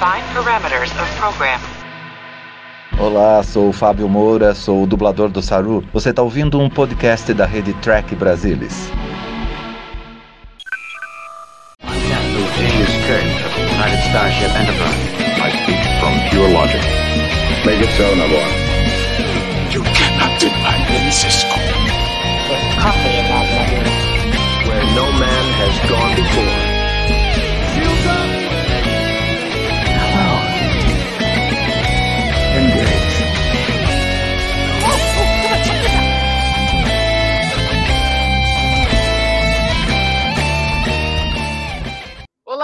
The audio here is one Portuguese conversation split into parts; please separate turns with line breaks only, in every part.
Define parameters of program.
Olá, sou o Fábio Moura, sou o dublador do Saru. Você está ouvindo um podcast da rede Track Brasilis.
Make it so.
You cannot deny me, Cisco.
Where no man has gone before.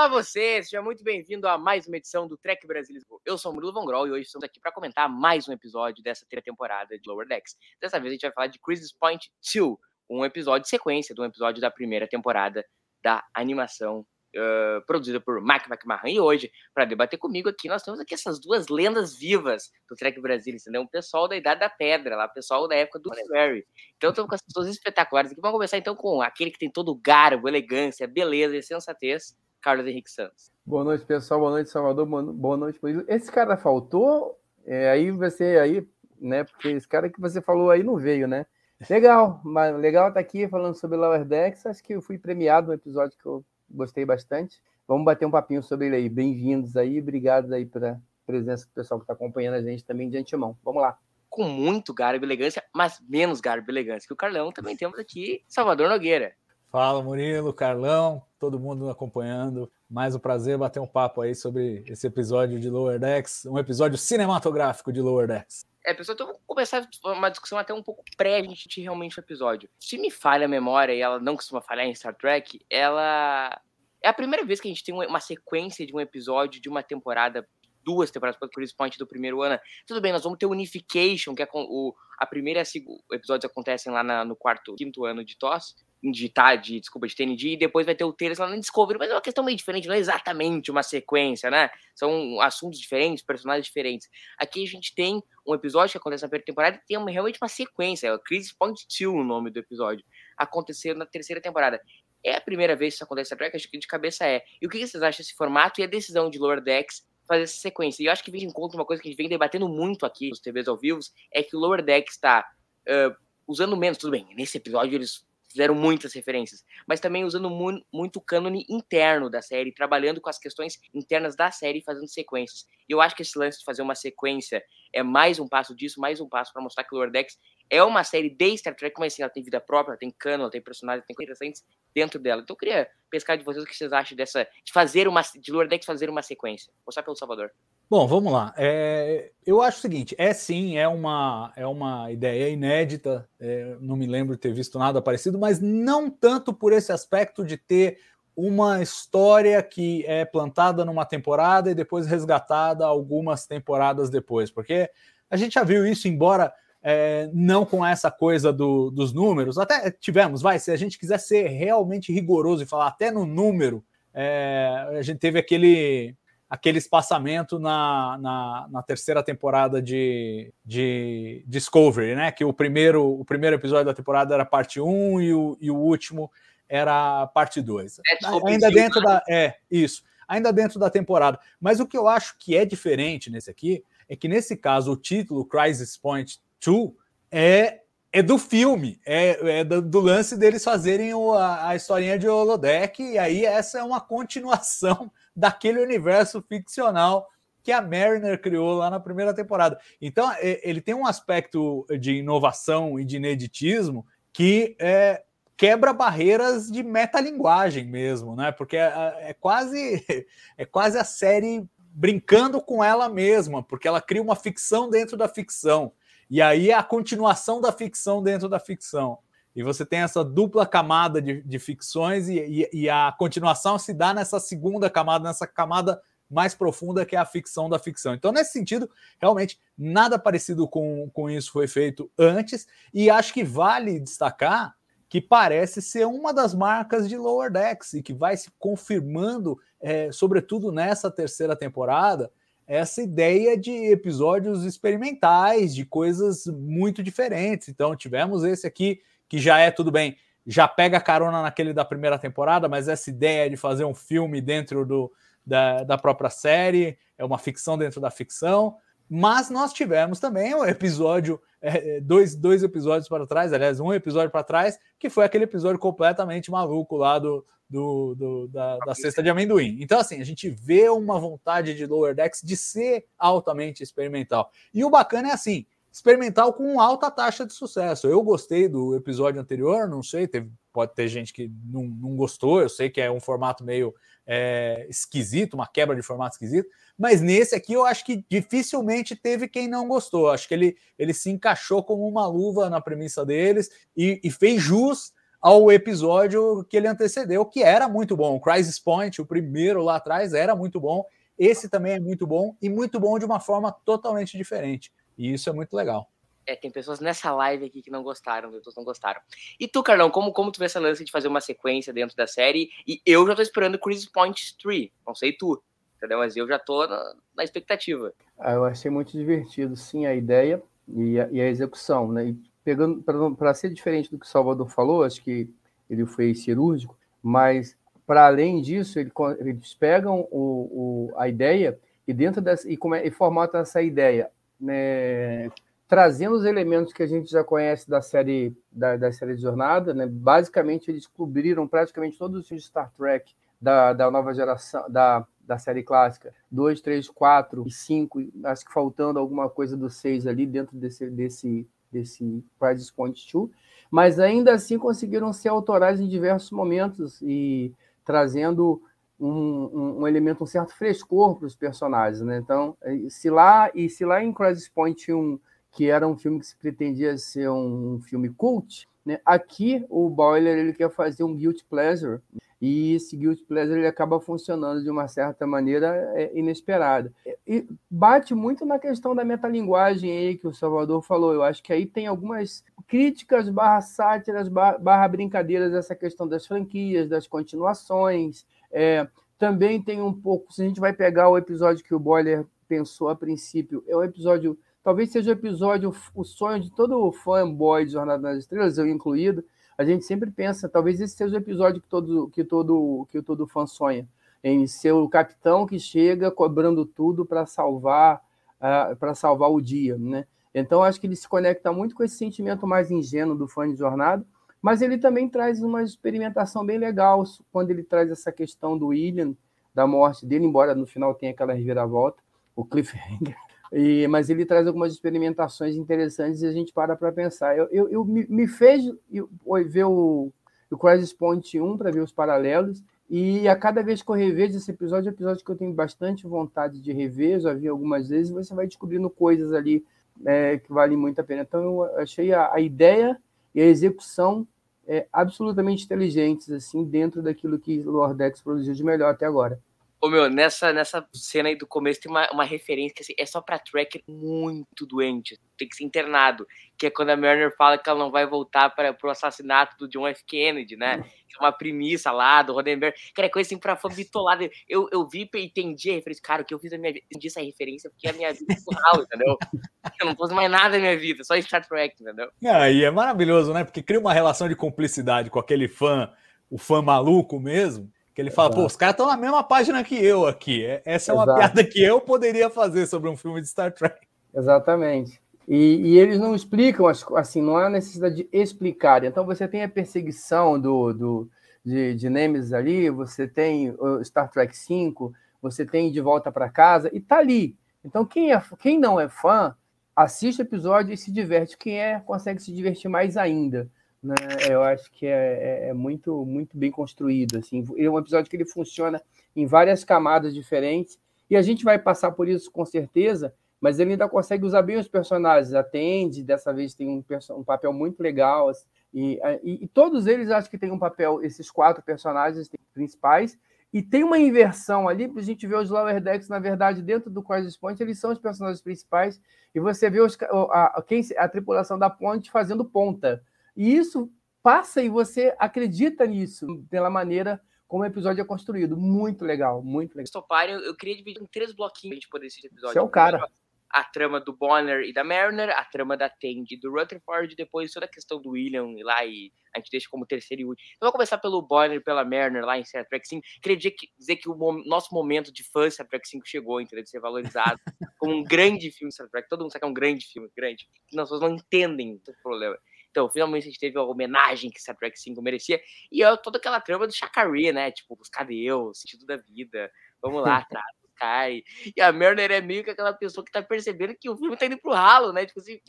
Olá você, seja muito bem-vindo a mais uma edição do Trek Brasil Lisboa. Eu sou o Murilo Von Groll e hoje estamos aqui para comentar mais um episódio dessa terceira temporada de Lower Decks. Dessa vez a gente vai falar de Crisis Point 2, um episódio sequência de um episódio da primeira temporada da animação uh, produzida por Mike McMahon. E hoje, para debater comigo aqui, nós temos aqui essas duas lendas vivas do Trek Brasil, entendeu? Um pessoal da Idade da Pedra, lá, pessoal da época do Larry. Então estamos com essas pessoas espetaculares aqui. Vamos começar então com aquele que tem todo o garbo, elegância, beleza e sensatez Carlos Henrique Santos.
Boa noite, pessoal. Boa noite, Salvador. Boa noite, Murilo. Esse cara faltou, é, aí você aí, né? Porque esse cara que você falou aí não veio, né? Legal, mas legal estar tá aqui falando sobre Lower Decks. Acho que eu fui premiado no episódio que eu gostei bastante. Vamos bater um papinho sobre ele aí. Bem-vindos aí, obrigado aí pela presença do pessoal que está acompanhando a gente também de antemão. Vamos lá.
Com muito garbo e elegância, mas menos garbo e elegância que o Carlão, também temos aqui Salvador Nogueira.
Fala Murilo, Carlão, todo mundo acompanhando. Mais um prazer bater um papo aí sobre esse episódio de Lower Decks, um episódio cinematográfico de Lower Decks.
É, pessoal, então vamos começar uma discussão até um pouco pré a gente realmente o episódio. Se me falha a memória, e ela não costuma falhar em Star Trek, ela. É a primeira vez que a gente tem uma sequência de um episódio de uma temporada duas temporadas Chris Point do primeiro ano. Tudo bem, nós vamos ter Unification, que é o, a primeira e a segunda episódios acontecem lá na, no quarto, quinto ano de TOS de TAD, desculpa, de TND, e depois vai ter o Taylor lá no Discovery, mas é uma questão meio diferente, não é exatamente uma sequência, né? São assuntos diferentes, personagens diferentes. Aqui a gente tem um episódio que acontece na primeira temporada e tem uma, realmente uma sequência, é o Crisis Point 2 o nome do episódio, acontecendo na terceira temporada. É a primeira vez que isso acontece na Trek, acho que de cabeça é. E o que vocês acham desse formato e a decisão de Lower Decks fazer essa sequência? E eu acho que vem de encontro uma coisa que a gente vem debatendo muito aqui nos TVs ao vivo, é que o Lower Decks está uh, usando menos, tudo bem, nesse episódio eles fizeram muitas referências, mas também usando mu muito cânone interno da série, trabalhando com as questões internas da série, fazendo sequências. E eu acho que esse lance de fazer uma sequência é mais um passo disso, mais um passo para mostrar que o Lower Decks é uma série de Star Trek, mas assim, ela tem vida própria, ela tem cano, ela tem personagens, tem coisas interessantes dentro dela. Então eu queria pescar de vocês o que vocês acham dessa de fazer uma de Lower Decks fazer uma sequência. Começar pelo Salvador.
Bom, vamos lá. É, eu acho o seguinte: é sim, é uma, é uma ideia inédita. É, não me lembro de ter visto nada parecido, mas não tanto por esse aspecto de ter uma história que é plantada numa temporada e depois resgatada algumas temporadas depois, porque a gente já viu isso, embora é, não com essa coisa do, dos números, até tivemos, vai, se a gente quiser ser realmente rigoroso e falar até no número, é, a gente teve aquele aquele espaçamento na, na, na, terceira temporada de, de Discovery, né? Que o primeiro, o primeiro episódio da temporada era parte 1 e o, e o último era parte 2. É, ainda dentro da. É, isso. Ainda dentro da temporada. Mas o que eu acho que é diferente nesse aqui é que, nesse caso, o título Crisis Point 2 é é do filme, é, é do, do, lance deles fazerem o, a, a historinha de holodeck, e aí essa é uma continuação daquele universo ficcional que a Mariner criou lá na primeira temporada. Então, ele tem um aspecto de inovação e de ineditismo que é, quebra barreiras de metalinguagem mesmo, né? Porque é, é, quase é quase a série brincando com ela mesma, porque ela cria uma ficção dentro da ficção. E aí é a continuação da ficção dentro da ficção. E você tem essa dupla camada de, de ficções e, e, e, a continuação se dá nessa segunda camada, nessa camada mais profunda que é a ficção da ficção. Então, nesse sentido, realmente nada parecido com, com isso foi feito antes, e acho que vale destacar que parece ser uma das marcas de Lower Decks e que vai se confirmando, é, sobretudo nessa terceira temporada, essa ideia de episódios experimentais, de coisas muito diferentes. Então, tivemos esse aqui que já é tudo bem, já pega carona naquele da primeira temporada, mas essa ideia de fazer um filme dentro do, da, da própria série, é uma ficção dentro da ficção. Mas nós tivemos também um episódio, é, dois, dois episódios para trás, aliás, um episódio para trás, que foi aquele episódio completamente maluco lá do, do, do da, da, cesta de amendoim. Então, assim, a gente vê uma vontade de Lower Decks de ser altamente experimental. E o bacana é assim, experimental com alta taxa de sucesso. Eu gostei do episódio anterior, não sei, teve, pode ter gente que não, não gostou, eu sei que é um formato meio é, esquisito, uma quebra de formato esquisito, mas nesse aqui eu acho que dificilmente teve quem não gostou. Acho que ele, ele se encaixou como uma luva na premissa deles e, e fez jus ao episódio que ele antecedeu, que era muito bom. O Crisis Point, o primeiro lá atrás, era muito bom. Esse também é muito bom e muito bom de uma forma totalmente diferente. E isso é muito legal.
É, tem pessoas nessa live aqui que não gostaram, pessoas não gostaram. E tu, Carlão, como, como tu vê essa lance de fazer uma sequência dentro da série? E eu já tô esperando Crisis Point 3, não sei tu, entendeu? Mas eu já tô na, na expectativa.
Ah, eu achei muito divertido, sim, a ideia e a, e a execução, né? E pegando para ser diferente do que o Salvador falou, acho que ele foi cirúrgico, mas para além disso, ele, eles pegam o, o, a ideia e dentro dessa e, come, e formatam essa ideia, né, trazendo os elementos que a gente já conhece da série da, da série de jornada, né? Basicamente eles cobriram praticamente todos os filmes de Star Trek da, da nova geração, da, da série clássica, 2, 3, 4 e 5, acho que faltando alguma coisa do 6 ali dentro desse, desse desse Crisis Point 2, mas ainda assim conseguiram ser autorais em diversos momentos e trazendo um, um, um elemento, um certo frescor para os personagens, né? Então, se lá e se lá em Crisis Point 1, que era um filme que se pretendia ser um, filme cult, né? Aqui o Boiler ele quer fazer um guilt pleasure e esse guilt pleasure ele acaba funcionando de uma certa maneira é, inesperada. E bate muito na questão da metalinguagem aí que o Salvador falou. Eu acho que aí tem algumas críticas barra sátiras barra brincadeiras essa questão das franquias, das continuações. É, também tem um pouco, se a gente vai pegar o episódio que o Boiler pensou a princípio, é um episódio, talvez seja o episódio, o sonho de todo fanboy de Jornada nas Estrelas, eu incluído, a gente sempre pensa, talvez esse seja o episódio que todo, que todo, que todo fã sonha, em ser o capitão que chega cobrando tudo para salvar, uh, para salvar o dia, né? Então acho que ele se conecta muito com esse sentimento mais ingênuo do fã de jornada, mas ele também traz uma experimentação bem legal quando ele traz essa questão do William, da morte dele, embora no final tenha aquela reviravolta, o cliffhanger. E, mas ele traz algumas experimentações interessantes e a gente para para pensar. Eu, eu, eu me, me, fez eu, ver o, o Crisis Point 1 para ver os paralelos, e a cada vez que eu revejo esse episódio, é um episódio que eu tenho bastante vontade de rever, já vi algumas vezes, você vai descobrindo coisas ali é, que valem muito a pena. Então, eu achei a, a ideia e a execução é, absolutamente inteligentes, assim, dentro daquilo que Lordex produziu de melhor até agora.
Ô, meu, nessa, nessa cena aí do começo tem uma, uma referência que assim, é só pra tracker muito doente, tem que ser internado, que é quando a Mariner fala que ela não vai voltar para pro assassinato do John F. Kennedy, né? É uma premissa lá do Rodenberg. Cara, é coisa assim pra fã bitolada. Eu, eu vi e entendi a referência. Cara, o que eu fiz na minha vida, entendi essa referência porque a minha vida é surreal, entendeu? Eu não faço mais nada na minha vida, só Star Trek, entendeu?
E é maravilhoso, né? Porque cria uma relação de cumplicidade com aquele fã, o fã maluco mesmo que ele fala, Exato. pô, os caras estão na mesma página que eu aqui. É, essa é uma Exato. piada que eu poderia fazer sobre um filme de Star Trek.
Exatamente. E, e, eles não explicam, assim, não há necessidade de explicar. Então você tem a perseguição do, do, de, de Nemesis ali, você tem Star Trek V, você tem De Volta para Casa, e tá ali. Então quem, é, quem não é fã, assiste o episódio e se diverte. Quem é, consegue se divertir mais ainda né? Eu acho que é, é, é, muito, muito bem construído. Assim. É um episódio que ele funciona em várias camadas diferentes e a gente vai passar por isso com certeza, mas ele ainda consegue usar bem os personagens. Atende, dessa vez tem um, um papel muito legal. Assim, e, e, e, todos eles acho que tem um papel, esses quatro personagens principais, e tem uma inversão ali, para a gente ver os Lower Decks, na verdade, dentro do Crisis Point, eles são os personagens principais, e você vê os, a, a, a tripulação da ponte fazendo ponta. E isso passa e você acredita nisso, pela maneira como o episódio é construído. Muito legal, muito legal.
Stopar, eu, eu queria dividir em três bloquinhos pra gente poder assistir
episódio. Você é o cara.
a trama do Bonner e da Mariner, a trama da Tandy e do Rutherford, e depois toda a questão do William e lá e a gente deixa como terceiro e último. Então, vou começar pelo Bonner e pela Mariner lá em Star Trek 5. Queria dizer que, dizer que o mom nosso momento de fã de Star Trek 5 chegou, entendeu? De ser valorizado como um grande filme Star Trek. Todo mundo sabe que é um grande filme, grande. As pessoas não entendem o problema. Então, finalmente a gente teve a homenagem que Star Trek 5 merecia. E é toda aquela trama do Chakari, né? Tipo, os cadê eu? Sentido da vida. Vamos lá, atrás cai. E a Merner é meio que aquela pessoa que tá percebendo que o filme tá indo pro ralo, né? Tipo assim,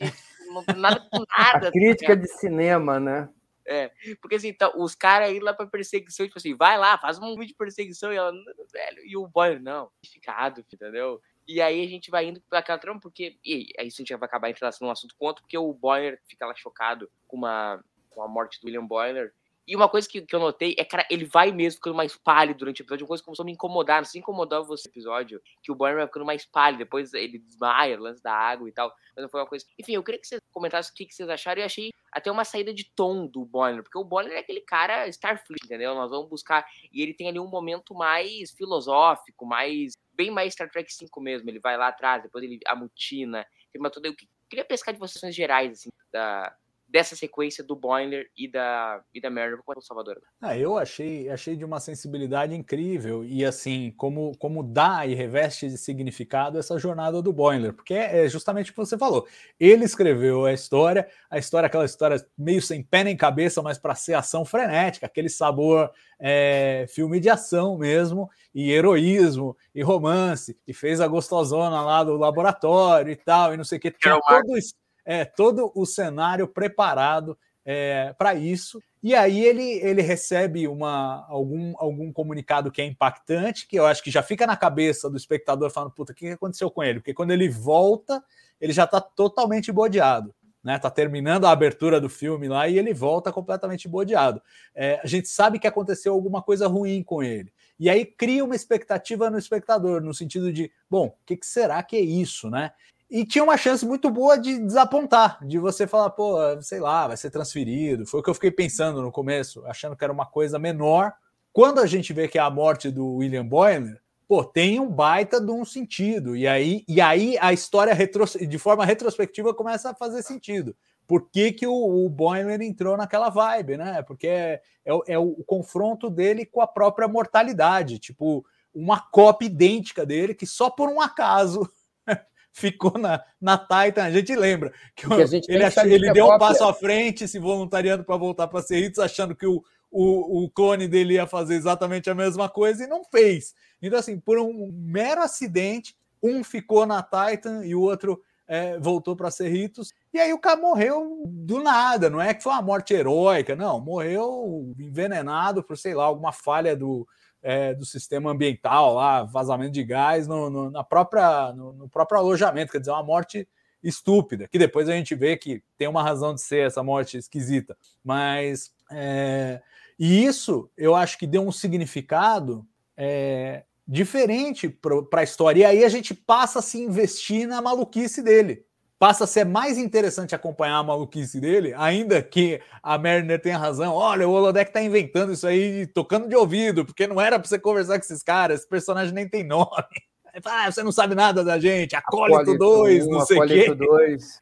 não tem nada com nada.
A crítica tá de cinema, né?
É, porque assim, tá, os caras aí lá pra perseguição, tipo assim, vai lá, faz um vídeo de perseguição, e ela, velho, e o boy, não, ficado, entendeu? E aí a gente vai indo pra aquela trama, porque. E aí isso a gente vai acabar entrando num assunto contra, porque o Boiler fica lá chocado com, uma, com a morte do William Boiler. E uma coisa que, que eu notei é que ele vai mesmo ficando mais pálido durante o episódio. Uma coisa que começou a me incomodar. Não se incomodava você episódio, que o Bonner vai ficando mais pálido. Depois ele desmaia, lance da água e tal. Mas não foi uma coisa. Enfim, eu queria que vocês comentassem o que, que vocês acharam. E achei até uma saída de tom do Bonner. Porque o Bonner é aquele cara Starfleet, entendeu? Nós vamos buscar. E ele tem ali um momento mais filosófico, mais. Bem mais Star Trek 5 mesmo. Ele vai lá atrás, depois ele amutina. Tem uma toda. Eu queria pescar de vocês gerais, assim, da dessa sequência do Boiler e da, e da Mariner com o Salvador.
Ah, eu achei, achei de uma sensibilidade incrível e assim, como, como dá e reveste de significado essa jornada do Boiler, porque é, é justamente o que você falou. Ele escreveu a história, a história, aquela história meio sem pé nem cabeça, mas para ser ação frenética, aquele sabor é, filme de ação mesmo, e heroísmo, e romance, e fez a gostosona lá do laboratório e tal, e não sei o que. Tinha todo isso é, todo o cenário preparado é, para isso. E aí ele, ele recebe uma, algum, algum comunicado que é impactante, que eu acho que já fica na cabeça do espectador falando, puta, o que aconteceu com ele? Porque quando ele volta, ele já está totalmente bodeado. Né, tá terminando a abertura do filme lá e ele volta completamente bodeado. É, a gente sabe que aconteceu alguma coisa ruim com ele. E aí cria uma expectativa no espectador, no sentido de, bom, o que, que será que é isso, né? E tinha uma chance muito boa de desapontar, de você falar, pô, sei lá, vai ser transferido. Foi o que eu fiquei pensando no começo, achando que era uma coisa menor. Quando a gente vê que é a morte do William Boyner, pô, tem um baita de um sentido. E aí, e aí a história retro, de forma retrospectiva começa a fazer sentido. Por que, que o, o entrou naquela vibe, né? Porque é, é, é o confronto dele com a própria mortalidade, tipo, uma cópia idêntica dele que só por um acaso ficou na, na Titan. A gente lembra que, que gente ele, ele deu um passo à frente, se voluntariando para voltar para Cerritos, achando que o, o, o clone dele ia fazer exatamente a mesma coisa e não fez. Então, assim, por um mero acidente, um ficou na Titan e o outro é, voltou para Cerritos. E aí o cara morreu do nada, não é que foi uma morte heróica, não, morreu envenenado por, sei lá, alguma falha do, é, do sistema ambiental lá, vazamento de gás no, no na própria, no, no, próprio alojamento, quer dizer, uma morte estúpida, que depois a gente vê que tem uma razão de ser essa morte esquisita. Mas é, e isso eu acho que deu um significado é, diferente para a história. E aí a gente passa a se investir na maluquice dele passa a ser mais interessante acompanhar a maluquice dele, ainda que a Mariner tenha razão. Olha, o Holodeck tá inventando isso aí, tocando de ouvido, porque não era para você conversar com esses caras, esse personagem nem tem nome. Ah, você não sabe nada da gente, Acólito 2, não sei o quê. 2.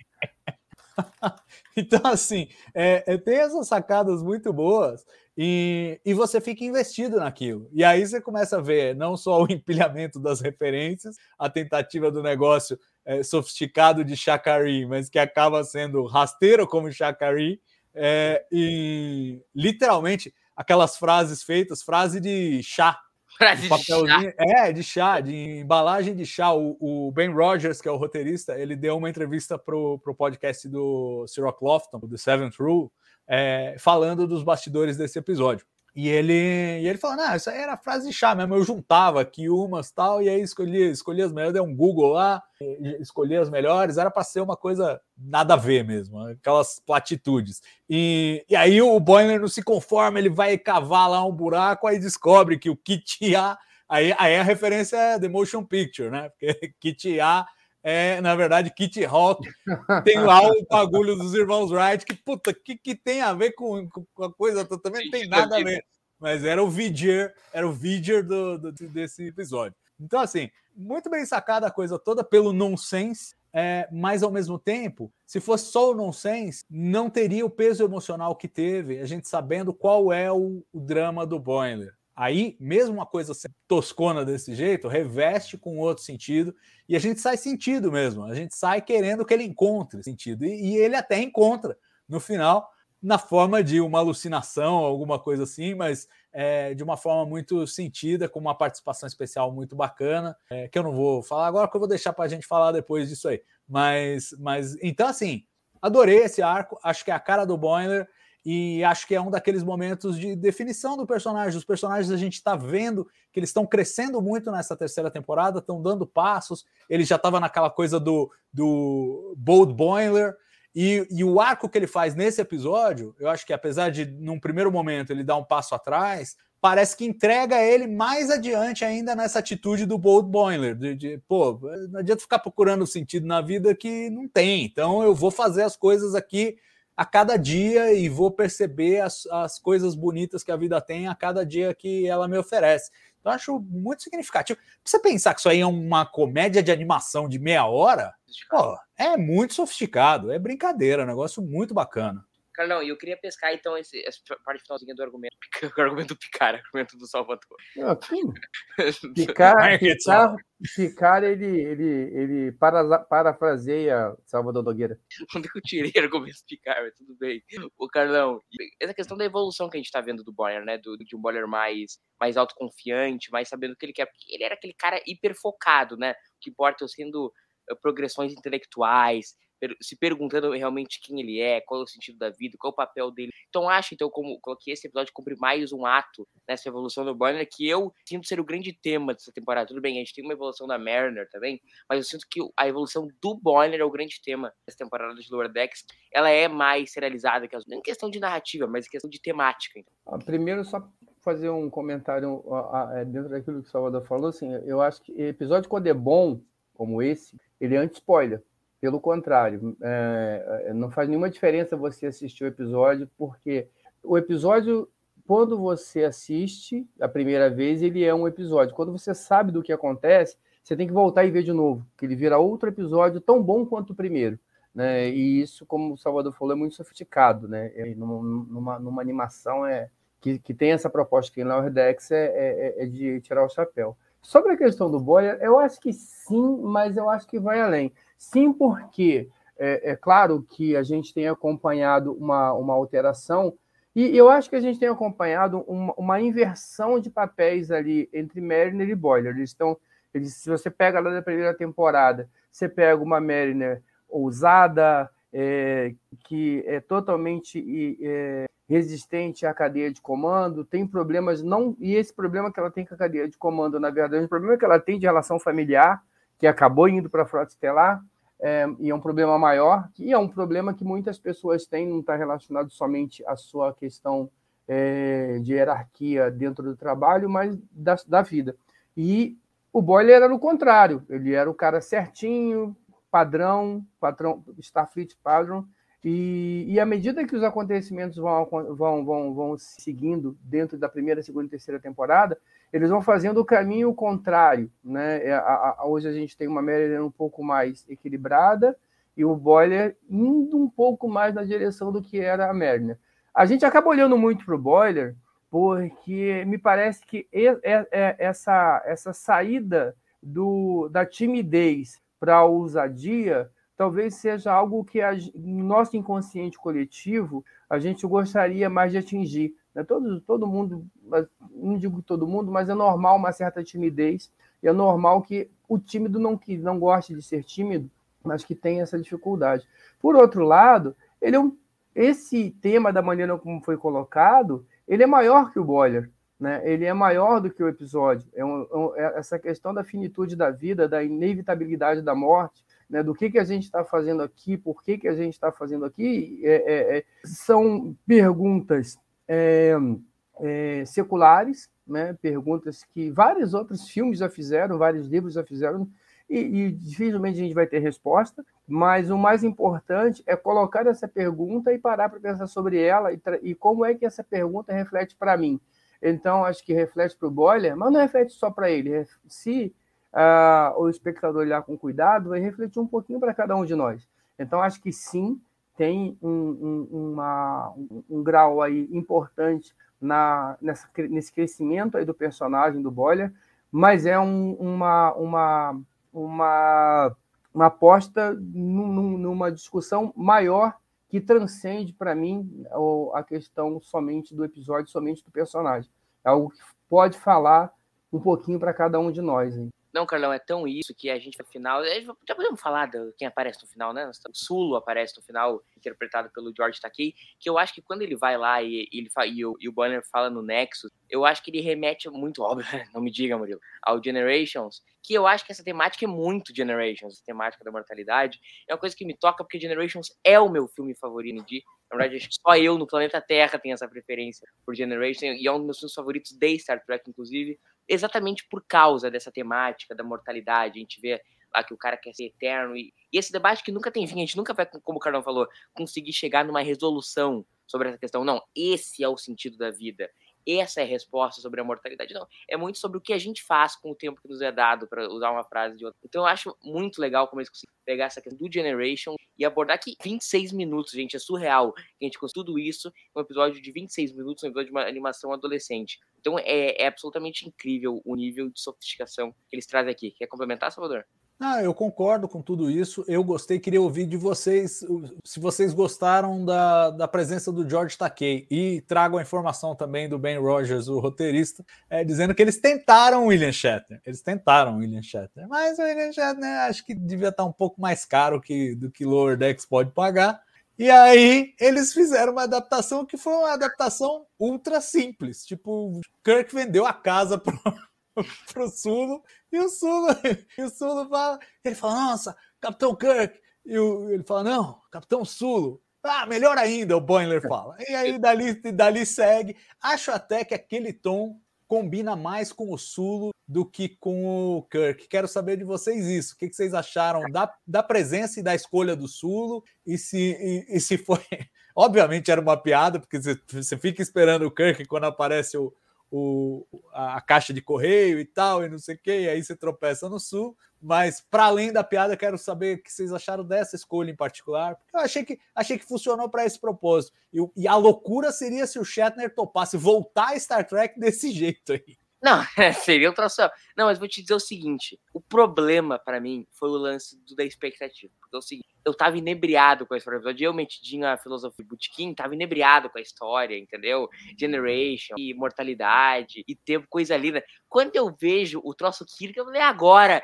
então, assim, é, é, tem essas sacadas muito boas e, e você fica investido naquilo. E aí você começa a ver não só o empilhamento das referências, a tentativa do negócio é, sofisticado de Chakari, mas que acaba sendo rasteiro como Chakari, é, e literalmente aquelas frases feitas, frase de chá.
Frase de chá.
É, de chá, de embalagem de chá. O, o, Ben Rogers, que é o roteirista, ele deu uma entrevista para o podcast do Cyril Clofton, do Seventh Rule, é, falando dos bastidores desse episódio. E ele, e ele falou: Não, isso aí era frase de chá mesmo. Eu juntava aqui umas tal, e aí escolhi, escolhi as melhores, dei um Google lá, escolhi as melhores. Era para ser uma coisa nada a ver mesmo, aquelas platitudes. E, e aí o Boiler não se conforma, ele vai cavar lá um buraco, aí descobre que o kit A. Aí, aí a referência é The Motion Picture, né? Porque kit A é, na verdade, Kit Rock. Tem lá o bagulho dos irmãos Wright, que puta, que, que tem a ver com, com a coisa? Também não tem nada a ver. Mas era o Vidier, era o Vidier do, do, desse episódio. Então, assim, muito bem sacada a coisa toda pelo nonsense. é, mas ao mesmo tempo, se fosse só o nonsense, não teria o peso emocional que teve, a gente sabendo qual é o, o drama do Boiler. Aí, mesmo uma coisa toscona desse jeito, reveste com outro sentido e a gente sai sentido mesmo. A gente sai querendo que ele encontre sentido. E, e ele até encontra no final, na forma de uma alucinação, alguma coisa assim, mas é, de uma forma muito sentida, com uma participação especial muito bacana, é, que eu não vou falar agora, que eu vou deixar para a gente falar depois disso aí. Mas, mas então, assim, adorei esse arco, acho que é a cara do Boiler. E acho que é um daqueles momentos de definição do personagem. Os personagens a gente está vendo que eles estão crescendo muito nessa terceira temporada, estão dando passos. Ele já estava naquela coisa do, do Bold Boiler. E, e, o arco que ele faz nesse episódio, eu acho que apesar de, num primeiro momento, ele dar um passo atrás, parece que entrega ele mais adiante ainda nessa atitude do Bold Boiler, de, de, pô, não adianta ficar procurando sentido na vida que não tem, então eu vou fazer as coisas aqui a cada dia e vou perceber as, as coisas bonitas que a vida tem a cada dia que ela me oferece. Então, acho muito significativo. Pra você pensar que isso aí é uma comédia de animação de meia hora, pô, é muito sofisticado, é brincadeira, é um negócio muito bacana.
Carlão, e eu queria pescar então esse, essa parte finalzinha do argumento, o argumento do Picar, argumento do Salvador.
Não, Picar, Picar, Picar, ele, ele, ele para, parafraseia Salvador Nogueira.
Onde que eu tirei argumento do Picar, mas tudo bem. O Carlão, essa questão da evolução que a gente tá vendo do Boyer, né, do, de um Boyer mais, mais autoconfiante, mais sabendo o que ele quer, porque ele era aquele cara hiper focado, né, o que importa eu sendo eh, progressões intelectuais, se perguntando realmente quem ele é, qual é o sentido da vida, qual é o papel dele. Então acho, então, como coloquei esse episódio cumpre mais um ato nessa evolução do Bonner, que eu sinto ser o grande tema dessa temporada. Tudo bem, a gente tem uma evolução da Mariner também, mas eu sinto que a evolução do Bonner é o grande tema dessa temporada de Lower Decks. Ela é mais serializada, que as... não em questão de narrativa, mas em questão de temática. Então.
Ah, primeiro, só fazer um comentário é, dentro daquilo que o Salvador falou, assim, eu acho que episódio quando é bom, como esse, ele é anti-spoiler. Pelo contrário, é, é, não faz nenhuma diferença você assistir o episódio, porque o episódio, quando você assiste a primeira vez, ele é um episódio. Quando você sabe do que acontece, você tem que voltar e ver de novo, que ele vira outro episódio tão bom quanto o primeiro. Né? E isso, como o Salvador falou, é muito sofisticado. Né? É, numa, numa animação é, que, que tem essa proposta que em Lower Decks é, é, é de tirar o chapéu. Sobre a questão do Boyer, eu acho que sim, mas eu acho que vai além. Sim, porque é, é claro que a gente tem acompanhado uma, uma alteração, e eu acho que a gente tem acompanhado uma, uma inversão de papéis ali entre Mariner e Boiler. Eles estão, eles, se você pega lá da primeira temporada, você pega uma Mariner ousada, é, que é totalmente é, resistente à cadeia de comando, tem problemas não e esse problema que ela tem com a cadeia de comando, na verdade, o problema que ela tem de relação familiar, que acabou indo para a frota estelar, é, e é um problema maior, e é um problema que muitas pessoas têm, não está relacionado somente à sua questão é, de hierarquia dentro do trabalho, mas da, da vida. E o Boiler era o contrário, ele era o cara certinho, padrão, patrão, Starfleet padrão, e, e à medida que os acontecimentos vão, vão, vão, vão seguindo dentro da primeira, segunda e terceira temporada, eles vão fazendo o caminho contrário. Né? É, a, a, hoje a gente tem uma Maryland um pouco mais equilibrada e o Boiler indo um pouco mais na direção do que era a Mariner. A gente acaba olhando muito para o Boiler porque me parece que essa, essa saída do, da timidez para a ousadia talvez seja algo que a, no nosso inconsciente coletivo a gente gostaria mais de atingir. Né? Todo, todo mundo, não digo todo mundo, mas é normal uma certa timidez, e é normal que o tímido não, que não goste de ser tímido, mas que tenha essa dificuldade. Por outro lado, ele é um, esse tema, da maneira como foi colocado, ele é maior que o Boiler. Né? Ele é maior do que o episódio. É, um, é essa questão da finitude da vida, da inevitabilidade da morte, né, do que, que a gente está fazendo aqui, por que, que a gente está fazendo aqui, é, é, é, são perguntas é, é, seculares, né, perguntas que vários outros filmes já fizeram, vários livros já fizeram, e, e dificilmente a gente vai ter resposta, mas o mais importante é colocar essa pergunta e parar para pensar sobre ela e, e como é que essa pergunta reflete para mim. Então, acho que reflete para o Boiler, mas não reflete só para ele. Se ah, o espectador olhar com cuidado, vai refletir um pouquinho para cada um de nós. Então, acho que sim, tem um, um, uma, um, um grau aí importante na, nessa, nesse crescimento aí do personagem do Boller, mas é um, uma, uma, uma, uma aposta num, numa discussão maior que transcende para mim a questão somente do episódio, somente do personagem. É algo que pode falar um pouquinho para cada um de nós. Hein?
Não, Carlão, é tão isso que a gente no final. Já podemos falar de quem aparece no final, né? Sulo aparece no final, interpretado pelo George Takei, que eu acho que quando ele vai lá e, ele e, o, e o Banner fala no Nexus, eu acho que ele remete muito, óbvio, não me diga, Murilo, ao Generations, que eu acho que essa temática é muito Generations, a temática da mortalidade. É uma coisa que me toca porque Generations é o meu filme favorito de. Na verdade, acho que só eu no planeta Terra tenho essa preferência por Generations, e é um dos meus filmes favoritos de Star Trek, inclusive exatamente por causa dessa temática da mortalidade. A gente vê lá que o cara quer ser eterno. E, e esse debate que nunca tem fim, a gente nunca vai, como o Carlão falou, conseguir chegar numa resolução sobre essa questão. Não, esse é o sentido da vida essa é a resposta sobre a mortalidade. Não, é muito sobre o que a gente faz com o tempo que nos é dado, para usar uma frase de outra. Então eu acho muito legal como eles conseguem pegar essa questão do Generation e abordar que 26 minutos, gente, é surreal. A gente com tudo isso, um episódio de 26 minutos, um episódio de uma animação adolescente. Então é, é absolutamente incrível o nível de sofisticação que eles trazem aqui. Quer complementar, Salvador?
Ah, eu concordo com tudo isso. Eu gostei, queria ouvir de vocês se vocês gostaram da, da presença do George Takei. E trago a informação também do Ben Rogers, o roteirista, é, dizendo que eles tentaram o William Shatner. Eles tentaram o William Shatner, mas o William Shatner acho que devia estar um pouco mais caro que, do que Lower Decks pode pagar. E aí eles fizeram uma adaptação que foi uma adaptação ultra simples. Tipo, Kirk vendeu a casa pro, pro Sulo, e o Sulo, e o Sulo fala, ele fala, nossa, Capitão Kirk, e o, ele fala, não, Capitão Sulo, ah, melhor ainda, o Boiler fala. E aí dali, dali segue. Acho até que aquele tom combina mais com o Sulo do que com o Kirk. Quero saber de vocês isso. O que vocês acharam da, da presença e da escolha do Sulo? E se, e, e se foi. Obviamente era uma piada, porque você, você fica esperando o Kirk quando aparece o, o, a, caixa de correio e tal, e não sei o que, e aí você tropeça no sul. Mas, para além da piada, quero saber o que vocês acharam dessa escolha em particular, porque eu achei que, achei que funcionou para esse propósito. E, e, a loucura seria se o Shatner topasse voltar a Star Trek desse jeito aí.
Não, seria um troço. Não, mas vou te dizer o seguinte: o problema para mim foi o lance do, da expectativa. Porque é o seguinte, eu tava inebriado com a história. Eu metidinho a filosofia Bootkin, tava inebriado com a história, entendeu? Generation, e mortalidade, e tempo, coisa linda. Quando eu vejo o troço Kirk, eu falei, agora!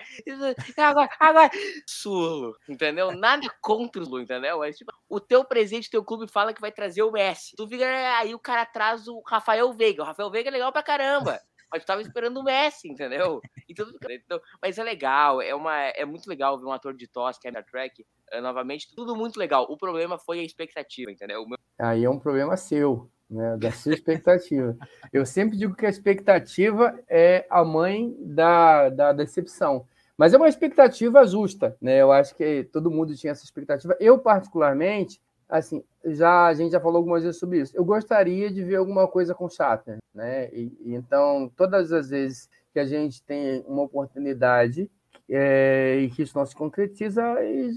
Agora, agora! Sulo, entendeu? Nada contra o Sulo, entendeu? Mas, tipo, o teu presente, teu clube fala que vai trazer o Messi. Tu fica, aí o cara traz o Rafael Veiga. O Rafael Veiga é legal pra caramba mas tava esperando o Messi, entendeu? Então, então, mas é legal, é, uma, é muito legal ver um ator de tosse que é na track, uh, novamente, tudo muito legal. O problema foi a expectativa, entendeu? Meu...
Aí é um problema seu, né? Da sua expectativa. Eu sempre digo que a expectativa é a mãe da, da decepção. Mas é uma expectativa justa, né? Eu acho que todo mundo tinha essa expectativa. Eu, particularmente, assim, já a gente já falou algumas vezes sobre isso. Eu gostaria de ver alguma coisa com Shatner, né? E, então, todas as vezes que a gente tem uma oportunidade é, e que isso não se concretiza,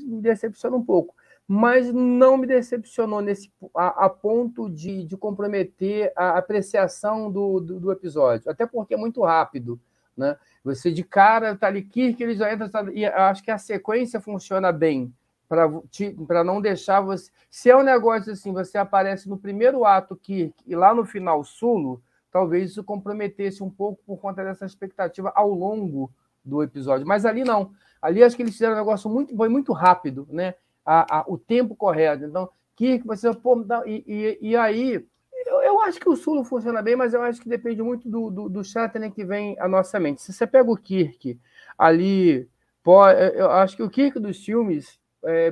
me decepciona um pouco. Mas não me decepcionou nesse a, a ponto de, de, comprometer a apreciação do, do, do, episódio, até porque é muito rápido, né? Você de cara tá ali Kirk, ele já entra, tá, e acho que a sequência funciona bem para não deixar você. Se é um negócio assim, você aparece no primeiro ato Kirk e lá no final Sulo, talvez isso comprometesse um pouco por conta dessa expectativa ao longo do episódio. Mas ali não. Ali acho que eles fizeram um negócio muito, foi muito rápido, né? A, a, o tempo correto. Então, Kirk, você. Pô, e, e, e aí. Eu, eu, acho que o Sulo funciona bem, mas eu acho que depende muito do, do, do Shatner que vem à nossa mente. Se você pega o Kirk ali. Pô, eu acho que o Kirk dos filmes é,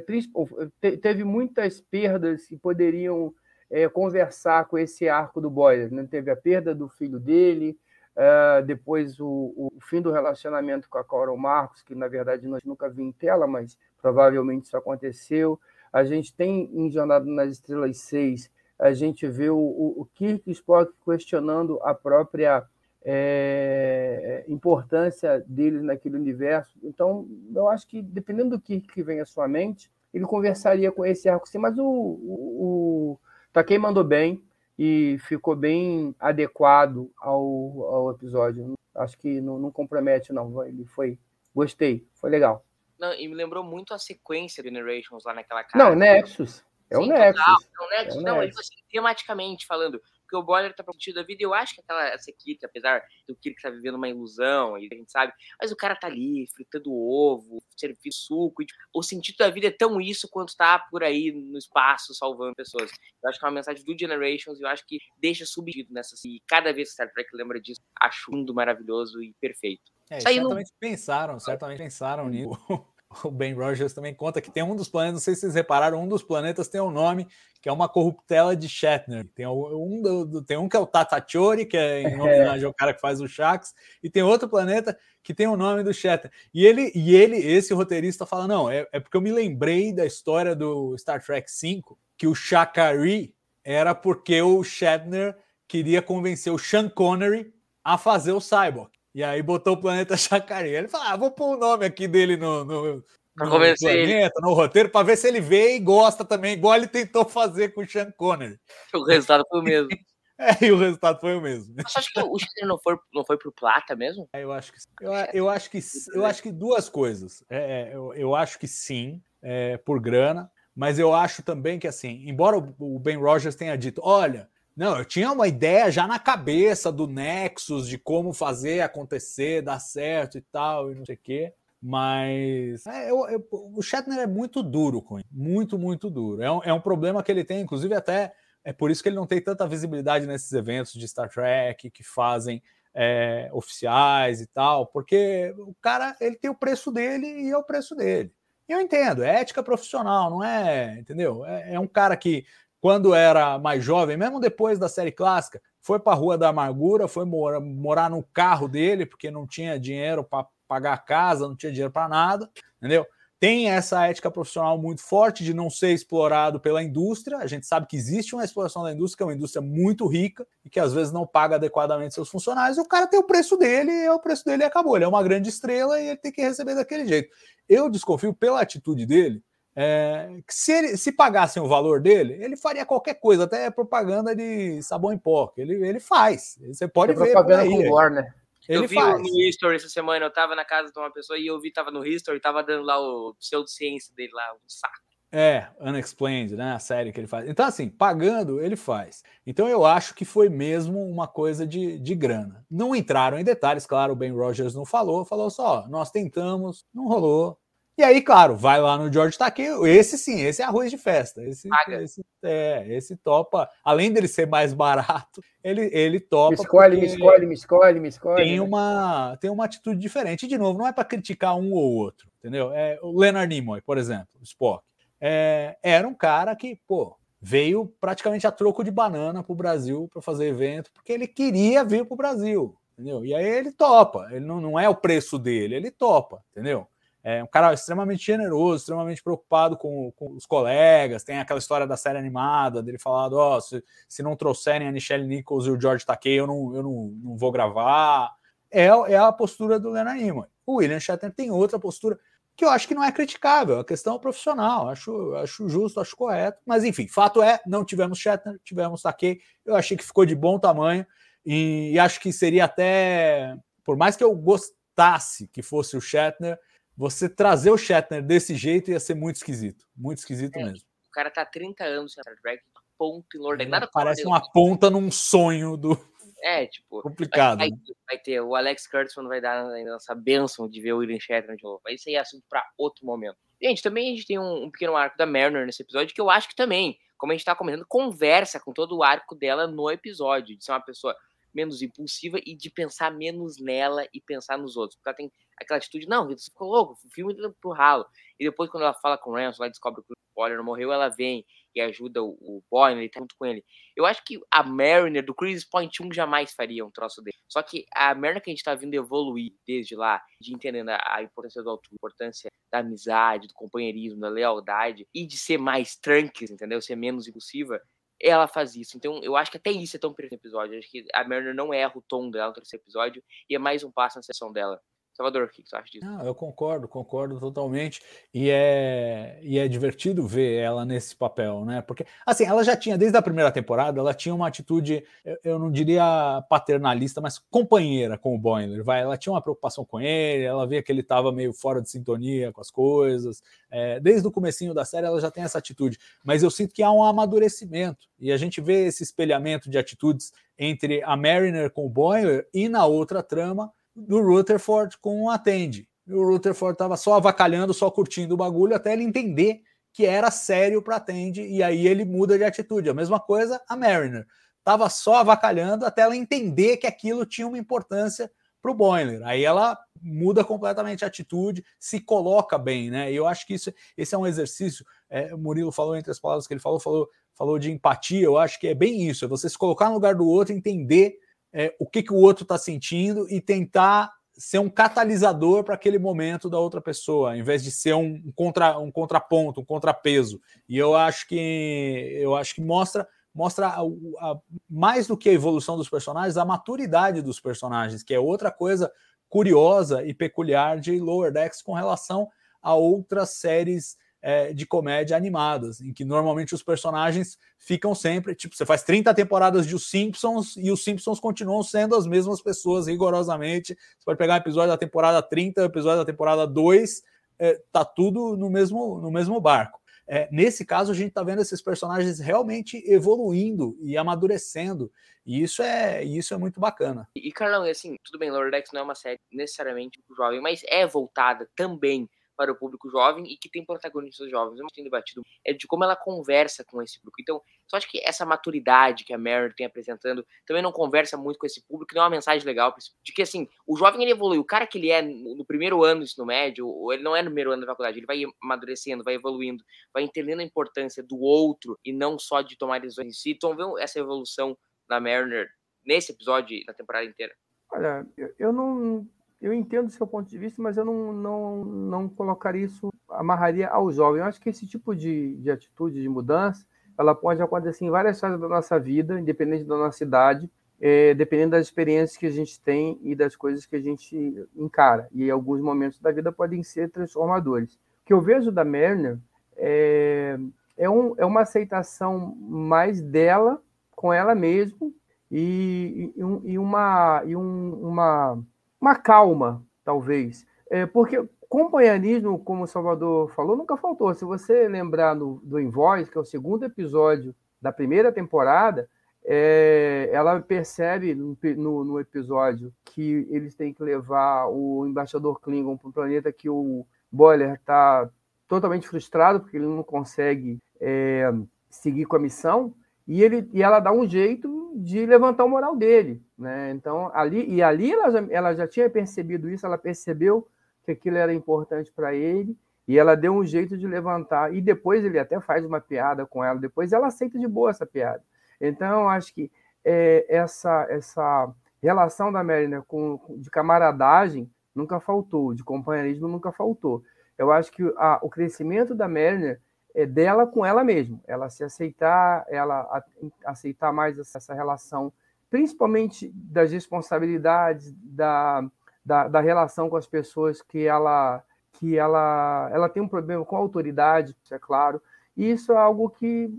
teve muitas perdas que poderiam é, conversar com esse arco do Boyer. Né? Teve a perda do filho dele, uh, depois o, o, fim do relacionamento com a Coral Marcos, que na verdade nós nunca vimos em tela, mas provavelmente isso aconteceu. A gente tem em Jornada nas Estrelas 6, a gente vê o, o, o Kirk Spock questionando a própria é, importância deles naquele universo. Então, eu acho que, dependendo do que, que vem à sua mente, ele conversaria com esse arco sim, mas o, o, o Takei mandou bem e ficou bem adequado ao, ao episódio. Acho que não, não compromete, não. Ele foi. Gostei, foi legal.
Não, e me lembrou muito a sequência do Generations lá naquela
casa. Não, Nexus. É o Nexus.
É o Nexus. É o não, Nexus. Assim, tematicamente falando, porque o Boiler tá sentido da vida, e eu acho que aquela essa equipe, apesar do Kirk tá vivendo uma ilusão, e a gente sabe, mas o cara tá ali, fritando ovo, servindo suco, e, tipo, o sentido da vida é tão isso quanto tá por aí no espaço salvando pessoas. Eu acho que é uma mensagem do Generations, e eu acho que deixa subido nessa, e cada vez que Star Trek lembra disso, acho lindo, maravilhoso e perfeito.
É, certamente no... pensaram, certamente pensaram nisso. o Ben Rogers também conta que tem um dos planetas, não sei se vocês repararam, um dos planetas tem um nome que é uma corruptela de Shatner. Tem um, tem um que é o Tatachori, que é em homenagem ao cara que faz o Shax, e tem outro planeta que tem o nome do Shatner. E ele, e ele esse roteirista, fala: não, é, é porque eu me lembrei da história do Star Trek V, que o Shakari era porque o Shatner queria convencer o Sean Connery a fazer o Cyborg. E aí botou o planeta Chacari. Ele falou: ah, vou pôr o nome aqui dele no, no, no planeta, no roteiro, para ver se ele vê e gosta também, igual ele tentou fazer com o Sean Connery.
O resultado foi o mesmo.
É, e o resultado foi o mesmo.
Você acha que o Chile não foi, não foi pro Plata mesmo?
É, eu acho que eu, eu acho que eu acho que duas coisas. É, é, eu, eu acho que sim, é, por grana, mas eu acho também que assim, embora o Ben Rogers tenha dito, olha, não, eu tinha uma ideia já na cabeça do Nexus, de como fazer acontecer, dar certo e tal, e não sei o quê. Mas é, eu, eu, o Shatner é muito duro com ele, muito, muito duro. É um, é um problema que ele tem, inclusive, até é por isso que ele não tem tanta visibilidade nesses eventos de Star Trek que fazem é, oficiais e tal, porque o cara ele tem o preço dele e é o preço dele. E eu entendo, é ética profissional, não é, entendeu? É, é um cara que quando era mais jovem, mesmo depois da série clássica, foi para a Rua da Amargura, foi morar, morar no carro dele, porque não tinha dinheiro para pagar a casa, não tinha dinheiro para nada, entendeu? Tem essa ética profissional muito forte de não ser explorado pela indústria. A gente sabe que existe uma exploração da indústria, que é uma indústria muito rica e que às vezes não paga adequadamente seus funcionários. E o cara tem o preço dele, e o preço dele acabou. Ele é uma grande estrela e ele tem que receber daquele jeito. Eu desconfio pela atitude dele é, se, ele, se pagassem o valor dele, ele faria qualquer coisa, até propaganda de sabão em pó. Ele, ele faz. Você pode ver.
Propaganda com Warner.
Ele eu vi faz. no History essa semana, eu tava na casa de uma pessoa e eu vi, tava no History, tava dando lá o pseudociência dele lá, um saco.
É, Unexplained, né? A série que ele faz. Então, assim, pagando, ele faz. Então, eu acho que foi mesmo uma coisa de, de grana. Não entraram em detalhes, claro, o Ben Rogers não falou, falou só, nós tentamos, não rolou, e aí, claro, vai lá no George Takei, esse sim, esse é arroz de festa. Esse, esse, é, esse topa, além dele ser mais barato, ele, ele topa.
Me escolhe, me escolhe, me escolhe, me escolhe.
Tem, né? uma, tem uma atitude diferente. E, de novo, não é para criticar um ou outro, entendeu? É, o Leonard Nimoy, por exemplo, o Spock, é, era um cara que, pô, veio praticamente a troco de banana para o Brasil para fazer evento, porque ele queria vir para o Brasil, entendeu? E aí ele topa, ele não, não é o preço dele, ele topa, entendeu? É um cara extremamente generoso, extremamente preocupado com, com, os colegas. Tem aquela história da série animada dele falando: ó, oh, se, se não trouxerem a Michelle Nichols e o George Takei, eu não, eu não, não vou gravar. É, é a postura do Leonard Nimoy. O William Shatner tem outra postura que eu acho que não é criticável, a questão é profissional, acho, acho justo, acho correto. Mas enfim, fato é, não tivemos Shatner, tivemos Takei. Eu achei que ficou de bom tamanho e, e acho que seria até, por mais que eu gostasse que fosse o Shatner você trazer o Shatner desse jeito ia ser muito esquisito. Muito esquisito é, mesmo.
O cara tá há 30 anos em Star Trek, ponto em Lord
Nada Parece uma ponta num sonho do.
É, tipo.
Complicado.
Vai, vai, ter. O Alex Kurtzman vai dar essa benção de ver o William Shatner de novo. Mas isso aí é assunto pra outro momento. Gente, também a gente tem um, um pequeno arco da Mariner nesse episódio que eu acho que também, como a gente tá comentando, conversa com todo o arco dela no episódio. De ser uma pessoa menos impulsiva e de pensar menos nela e pensar nos outros. Porque ela tem aquela atitude, não, você ficou louco, o filme tá pro ralo. E depois, quando ela fala com o Ransom, ela descobre que o não morreu, ela vem e ajuda o, o Boyne, ele tá junto com ele. Eu acho que a Mariner do Chris Point 1 jamais faria um troço dele. Só que a Mariner que a gente tá vindo evoluir desde lá, de entender a, importância do alto, a importância da amizade, do companheirismo, da lealdade e de ser mais tranquis, entendeu? Ser menos impulsiva, ela faz isso. Então, eu acho que até isso é tão perfeito no episódio. Eu acho que a Mariner não erra o tom dela no terceiro episódio e é mais um passo na sessão dela. Salvador, o que você acha disso?
Não, eu concordo, concordo totalmente. E é, e é divertido ver ela nesse papel, né? Porque, assim, ela já tinha, desde a primeira temporada, ela tinha uma atitude, eu, não diria paternalista, mas companheira com o Boiler. Vai, ela tinha uma preocupação com ele, ela via que ele estava meio fora de sintonia com as coisas. É, desde o comecinho da série, ela já tem essa atitude. Mas eu sinto que há um amadurecimento. E a gente vê esse espelhamento de atitudes entre a Mariner com o Boiler e na outra trama do Rutherford com o Atende. O Rutherford estava só avacalhando, só curtindo o bagulho, até ele entender que era sério para Atende, e aí ele muda de atitude. A mesma coisa a Mariner. Estava só avacalhando até ela entender que aquilo tinha uma importância para o Boiler. Aí ela muda completamente a atitude, se coloca bem, né? E eu acho que isso, esse é um exercício. É, o Murilo falou entre as palavras que ele falou, falou, falou de empatia. Eu acho que é bem isso: é você se colocar no lugar do outro, entender é, o que, que o outro está sentindo e tentar ser um catalisador para aquele momento da outra pessoa, ao invés de ser um, contra, um contraponto, um contrapeso. E eu acho que eu acho que mostra mostra a, a, mais do que a evolução dos personagens, a maturidade dos personagens, que é outra coisa curiosa e peculiar de Lower Decks com relação a outras séries é, de comédia animadas, em que normalmente os personagens ficam sempre, tipo, você faz 30 temporadas de Os Simpsons e os Simpsons continuam sendo as mesmas pessoas rigorosamente. Você pode pegar um episódio da temporada 30, episódio da temporada 2, é, tá tudo no mesmo, no mesmo barco. É, nesse caso, a gente está vendo esses personagens realmente evoluindo e amadurecendo, e isso é isso é muito bacana.
E, Carlão, assim, tudo bem, Lower Decks não é uma série necessariamente jovem, mas é voltada também para o público jovem e que tem protagonistas jovens. Eu tenho debatido é de como ela conversa com esse público. Então, só acho que essa maturidade que a Mary tem apresentando também não conversa muito com esse público, não é uma mensagem legal de que assim, o jovem ele evolui, o cara que ele é no primeiro ano do ensino médio, ou ele não é no primeiro ano da faculdade, ele vai amadurecendo, vai evoluindo, vai entendendo a importância do outro e não só de tomar decisões em si. Então, vê essa evolução da Mariner nesse episódio na temporada inteira.
Olha, eu não eu entendo o seu ponto de vista, mas eu não, não, não colocaria isso, amarraria ao jovem. Eu acho que esse tipo de, de atitude, de mudança, ela pode acontecer em várias fases da nossa vida, independente da nossa idade, é, dependendo das experiências que a gente tem e das coisas que a gente encara. E alguns momentos da vida podem ser transformadores. O que eu vejo da Merner é, é, um, é uma aceitação mais dela com ela mesma e, e, e uma, e um, uma uma calma, talvez. É, porque companheirismo, como o Salvador falou, nunca faltou. Se você lembrar no, do Invoice, que é o segundo episódio da primeira temporada, é, ela percebe no, no, no, episódio que eles têm que levar o embaixador Klingon para um planeta que o Boiler está totalmente frustrado porque ele não consegue é, seguir com a missão e, ele, e ela dá um jeito de levantar o moral dele, né? Então ali e ali ela já, ela já tinha percebido isso, ela percebeu que aquilo era importante para ele e ela deu um jeito de levantar e depois ele até faz uma piada com ela, depois ela aceita de boa essa piada. Então acho que é, essa essa relação da Mariner com de camaradagem nunca faltou, de companheirismo nunca faltou. Eu acho que a, o crescimento da Mariner dela com ela mesma, ela se aceitar, ela aceitar mais essa relação, principalmente das responsabilidades, da, da, da, relação com as pessoas que ela que ela ela tem um problema com a autoridade, é claro. E isso é algo que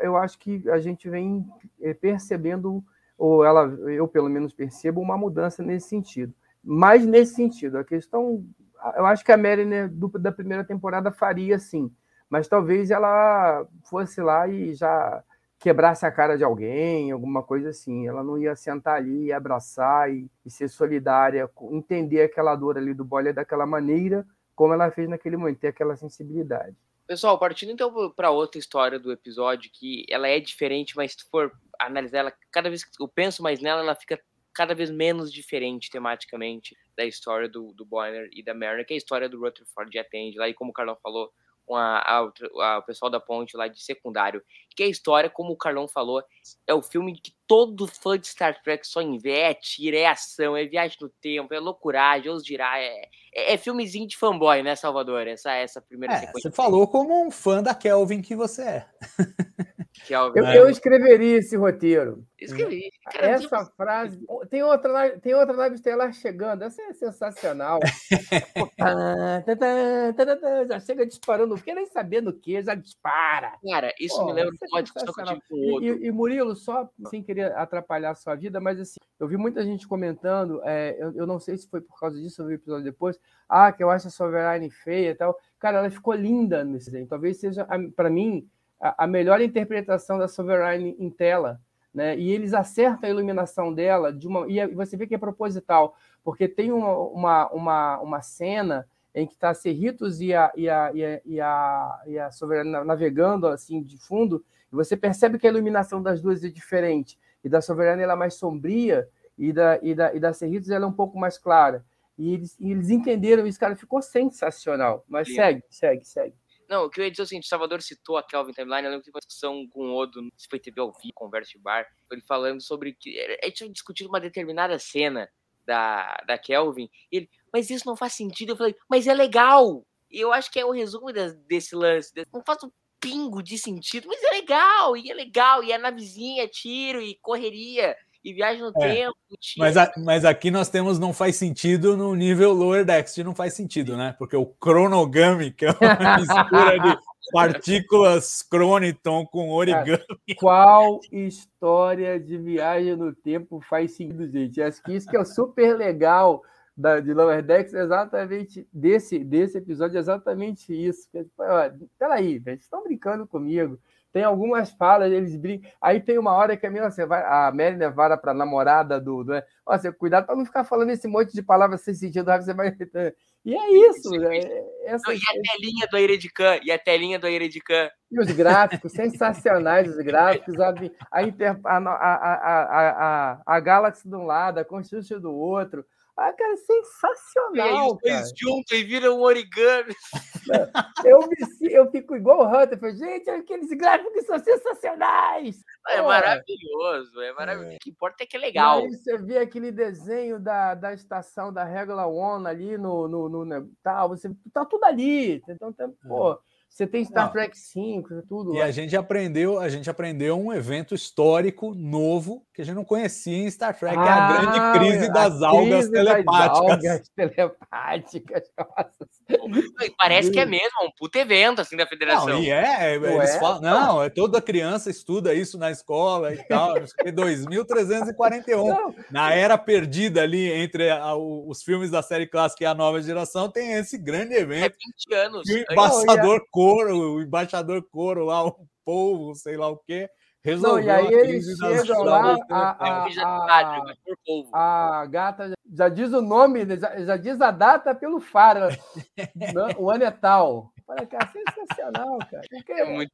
eu, acho que a gente vem eh, percebendo, ou ela, eu pelo menos percebo uma mudança nesse sentido. Mas nesse sentido, a questão, eu acho que a Mary né, do, da primeira temporada faria sim mas talvez ela fosse lá e já quebrasse a cara de alguém, alguma coisa assim. Ela não ia sentar ali e abraçar e, e ser solidária, entender aquela dor ali do Boller daquela maneira como ela fez naquele momento, ter aquela sensibilidade.
Pessoal, partindo então para outra história do episódio, que ela é diferente, mas se for analisar ela, cada vez que eu penso mais nela, ela fica cada vez menos diferente tematicamente da história do, do e da Mary, que é a história do Rutherford atende lá, e como o Carlão falou, com a, a, a, o pessoal da ponte lá de secundário. Que é a história, como o Carlão falou, é o filme que todo fã de Star Trek em ver. É é ação, é viagem no tempo, é loucuragem, os dirá. É, é, é filmezinho de fanboy, né, Salvador? Essa, essa primeira
É,
sequência.
você falou como um fã da Kelvin que você é.
Que é o-
Eu,
É.
eu escreveria esse roteiro.
Escrevi. Cara,
Essa frase. Tem outra, nave- tem outra nave estelar chegando. Essa é sensacional. Já chega disparando. Não quer nem saber no que, já dispara.
Cara, isso
Pô,
me lembra
é
de uma discussão que eu tive com o
E,
outro.
e- e, Murilo, só sem querer atrapalhar a sua vida, mas assim, eu vi muita gente comentando, é, eu, eu não sei se foi por causa disso, eu vi o episódio depois, ah, que eu acho a Sovereign feia e tal. Cara, ela ficou linda nesse desenho. Talvez seja, para mim, a, a melhor interpretação da Sovereign em tela. Né? E eles acertam a iluminação dela de uma. E é- você vê que é proposital, porque tem uma, uma, uma, uma cena em que está a Cerritos e a, e a, e a, e a, e a Sovereign navegando assim de fundo, e você percebe que a iluminação das duas é diferente. E da Soberana ela é mais sombria, e da, e da, e da Cerritos ela é um pouco mais clara. E eles, e eles entenderam isso, cara, ficou sensacional. Mas
Lindo.
segue, segue, segue.
Não, o que eu ia dizer é o seguinte, o Salvador citou a Kelvin Timeline, eu lembro que teve uma discussão com o Odo, se foi TV ao vivo, conversa de bar, ele falando sobre que a gente tinha discutido uma determinada cena da, da Kelvin, ele, mas isso não faz sentido, eu falei, mas é legal, eu acho que é o resumo des- desse lance, desse- não faz um pingo de sentido, mas é legal, e é legal, e é navezinha, tiro, e correria, e viagem no
É,
tempo.
Mas, a- mas aqui nós temos não faz sentido no nível Lower Decks, não faz sentido, né? Porque o Chronogami, que é uma mistura de partículas Croniton com origami.
Qual história de viagem no tempo faz sentido, gente? Acho que isso que é o super legal da, de Lower Decks, é exatamente desse, desse episódio, é exatamente isso. Que, tipo, Peraí, vocês estão brincando comigo. Tem algumas falas, eles brincam. Aí tem uma hora que a minha, você vai, a Mary levara para namorada do. do ó, você, cuidado para não ficar falando esse monte de palavras sem sentido, você vai. E é isso. Né?
sim.
Essa,
e a telinha do Aeredican, e a telinha do Aeredican.
e os gráficos, sensacionais os gráficos, a, a, a, a, a, a, a, Galaxy de um lado, a Constitution do outro. Ah, cara,
E aí
sensacional,
os dois juntam e viram um origami.
Eu, me, eu fico igual o Hunter, falei, gente, aqueles gráficos são sensacionais.
É
Pô,
maravilhoso, é maravilhoso. O que importa é que é legal.
Aí você vê aquele desenho da, da estação da Regula One ali no, no, no, né, tal, você tá tudo ali. Então, tá, pô, você tem Star
Não.
Trek 5, tudo.
E a gente aprendeu, a gente aprendeu um evento histórico novo que a gente não conhecia em Star Trek, que é a grande
Ah,
crise
a
das algas
crise das
telepáticas.
algas telepáticas. Nossa.
Parece que é mesmo, é um puto evento assim da federação.
Não, e é, é,
Ué?
eles falam, não, é toda criança estuda isso na escola e tal, não sei o quê, 2341.
Não,
Na era perdida ali entre a- os filmes da série clássica e a nova geração, tem esse grande
É
evento.
20 anos.
E o
antes.
embaixador Coro, o embaixador Coro lá, o povo, sei lá o quê,
não,
resolveu
e aí
a
eles chegam lá,
telepáticas.
a,
É
a, a,
povo.
a gata já- já diz o nome, né, já, já diz a data pelo faro. Não, o ano é tal. Olha, cara, sensacional, cara. Porque,
É muito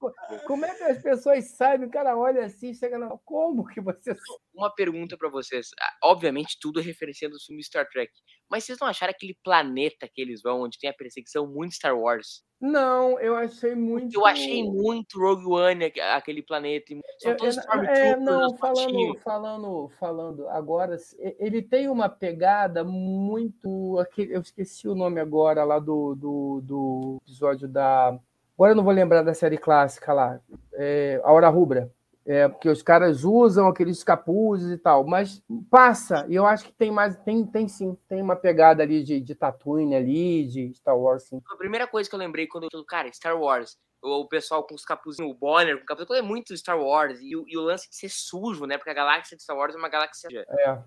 como é que as pessoas sabem? O cara olha assim, chega na. Como que você
Uma pergunta pra vocês. Ah, Obviamente, tudo é referenciando o filme Star Trek. Mas vocês não acharam aquele planeta que eles vão, onde tem a perseguição muito Star Wars?
Não, eu achei muito.
Eu achei muito Rogue One aque- aquele planeta. São todos
eu- é, não, falando, falando, falando agora, ele tem uma pegada muito. Eu esqueci o nome agora lá do, do, do episódio da. Agora eu não vou lembrar da série clássica lá. É, a Hora Rubra. É, porque os caras usam aqueles capuzes e tal, mas passa, e eu acho que tem mais, tem, tem sim, tem uma pegada ali de, de Tatooine ali, de Star Wars, sim.
A primeira coisa que eu lembrei quando eu cara, Star Wars, o, o pessoal com os capuzinhos, o Bonner com capuz, é muito Star Wars, e, o- e o lance de ser sujo, né? Porque a galáxia de Star Wars é uma galáxia.
É.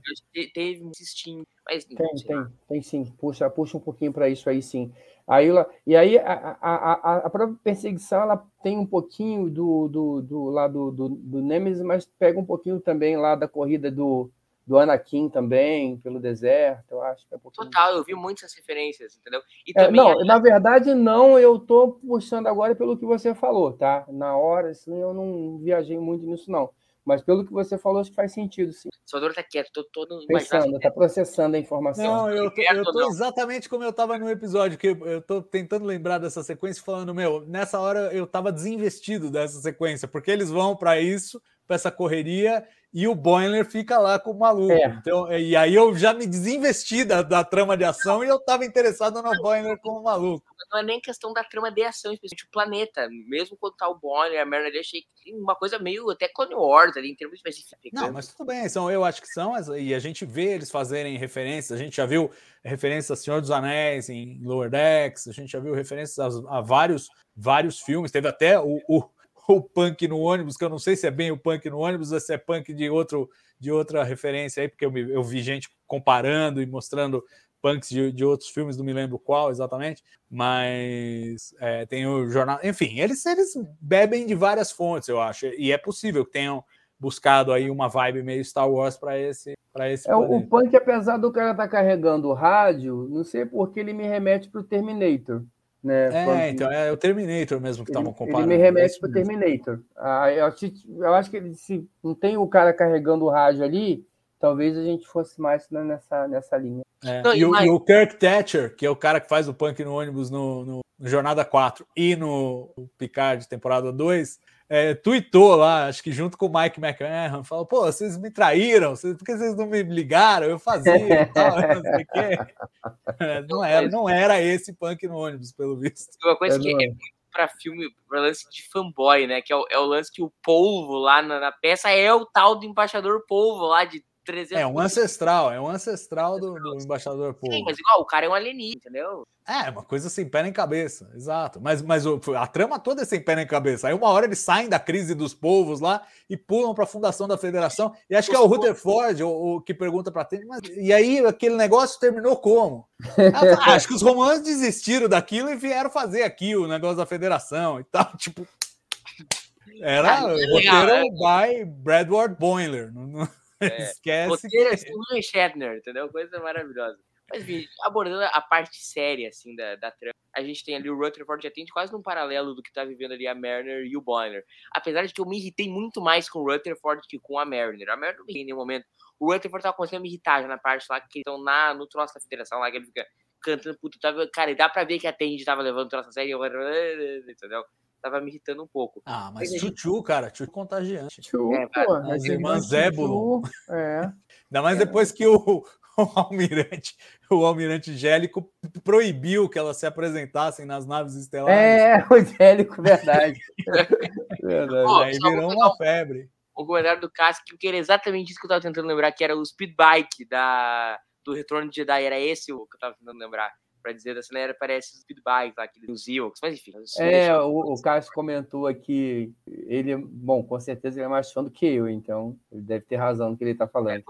Teve um instinto, mas
Tem, tem, tem sim. Puxa, puxa um pouquinho para isso aí, sim. Aí, e aí a, a, a, a própria perseguição ela tem um pouquinho do, do, do lá do, do, Nemesis, mas pega um pouquinho também lá da corrida do, do Anakin também, pelo deserto, eu acho que é um pouquinho.
Total, eu vi muitas referências, entendeu? E
É, não,
a-
na verdade, não, eu tô puxando agora pelo que você falou, tá? Na hora, assim, eu não viajei muito nisso, não. Mas pelo que você falou, acho que faz sentido, sim.
o Salvador tá quieto, tô todo.
Pensando, tá processando a informação.
Não, eu tô,
Certo
eu
ou
tô
não?
exatamente como eu tava no episódio, que eu tô tentando lembrar dessa sequência, falando, meu, nessa hora eu tava desinvestido dessa sequência, porque eles vão para isso, para essa correria, e o Boiler fica lá com o maluco.
É.
Então, e aí eu já me desinvesti da, da trama de ação e eu estava interessado no Boiler como maluco.
Não é nem questão da trama de ação, especialmente o planeta. Mesmo quando tá o Bonner, a Merna ali, achei uma coisa meio até Clone Wars ali, em termos de
Não, mas tudo bem, são, eu acho que são, e a gente vê eles fazerem referências, a gente já viu referências a Senhor dos Anéis em Lower Decks, a gente já viu referências a, a vários, vários filmes, teve até o, o, o Punk no ônibus, que eu não sei se é bem o Punk no ônibus ou se é Punk de, outro, de outra referência aí, porque eu, me- eu vi gente comparando e mostrando punks de, de outros filmes, não me lembro qual exatamente, mas é, tem o jornal, enfim, eles, eles bebem de várias fontes, eu acho, e é possível que tenham buscado aí uma vibe meio Star Wars para esse para esse
É, o, o. Punk, apesar do cara estar carregando o rádio, não sei por que ele me remete pro Terminator. Né?
É, então é o Terminator mesmo que estavam comparando.
ele me remete
Isso
pro
mesmo.
Terminator. Ah, eu, acho, eu acho que ele, se não tem o cara carregando o rádio ali, talvez a gente fosse mais né, nessa, nessa linha.
É,
Não,
e, o, e o Kirk Thatcher, que é o cara que faz o punk no ônibus no, no- no Jornada 4 e no Picard temporada 2, é, tweetou lá, acho que junto com o Mike McMahon, falou: pô, vocês me traíram, vocês, por que vocês não me ligaram? Eu fazia e tal, não sei o quê. É, Não era, não era esse punk no ônibus, pelo visto.
Uma coisa
É,
que
não
é muito pra filme, pra lance de fanboy, né? Que é o, é o lance que o polvo lá na, na peça é o tal do embaixador polvo lá de 300
É um ancestral, é um ancestral do, do embaixador
Sim,
Paul.
mas igual, o cara é um alienígena, entendeu?
É, uma coisa sem pé nem cabeça, exato. Mas, mas o- a trama toda é sem pé nem cabeça. Aí uma hora eles saem da crise dos povos lá e pulam para a fundação da federação. E acho que é o Rutherford o, o que pergunta para Tênis, mas e aí aquele negócio terminou como? "Ah, acho que os romanos desistiram daquilo e vieram fazer aqui o negócio da federação e tal. Tipo, era
Ah,
o roteiro by Bradward Boiler. Não, não- esquece.
Roteiro assim, William Shatner, entendeu? Coisa maravilhosa. Mas, enfim, abordando a parte séria, assim, da, da trama, a gente tem ali o Rutherford já tem quase num paralelo do que tá vivendo ali a Mariner e o Bonner. Apesar de que eu me irritei muito mais com o Rutherford que com a Mariner. A Mariner não me irritei em nenhum momento. O Rutherford tava conseguindo me irritar já na parte lá que estão na, no troço da federação lá, que ele fica cantando puto. Tava, cara, e dá pra ver que a Tandy tava levando o troço a sério, eu- entendeu? Tava me irritando um pouco.
Ah, mas
a gente-
cara, Chuchu contagiante.
Tchu,
É,
pô,
as irmãs Zébulon.
É.
Ainda mais depois que o, o almirante, o almirante Gélico proibiu que elas se apresentassem nas naves estelares.
É, o Gélico, verdade. verdade.
Pô,
Aí virou uma febre.
o comentário do Cássio, que era exatamente isso que eu tava tentando lembrar, que era o speedbike da, do Retorno de Jedi. Era esse o que eu tava tentando lembrar. Pra dizer da cena, era, parece o speedbike lá, dos Ewoks. Mas enfim.
É, o, o Cássio comentou aqui, ele, bom, com certeza ele é mais fã do que eu, então ele deve ter razão no que ele está falando.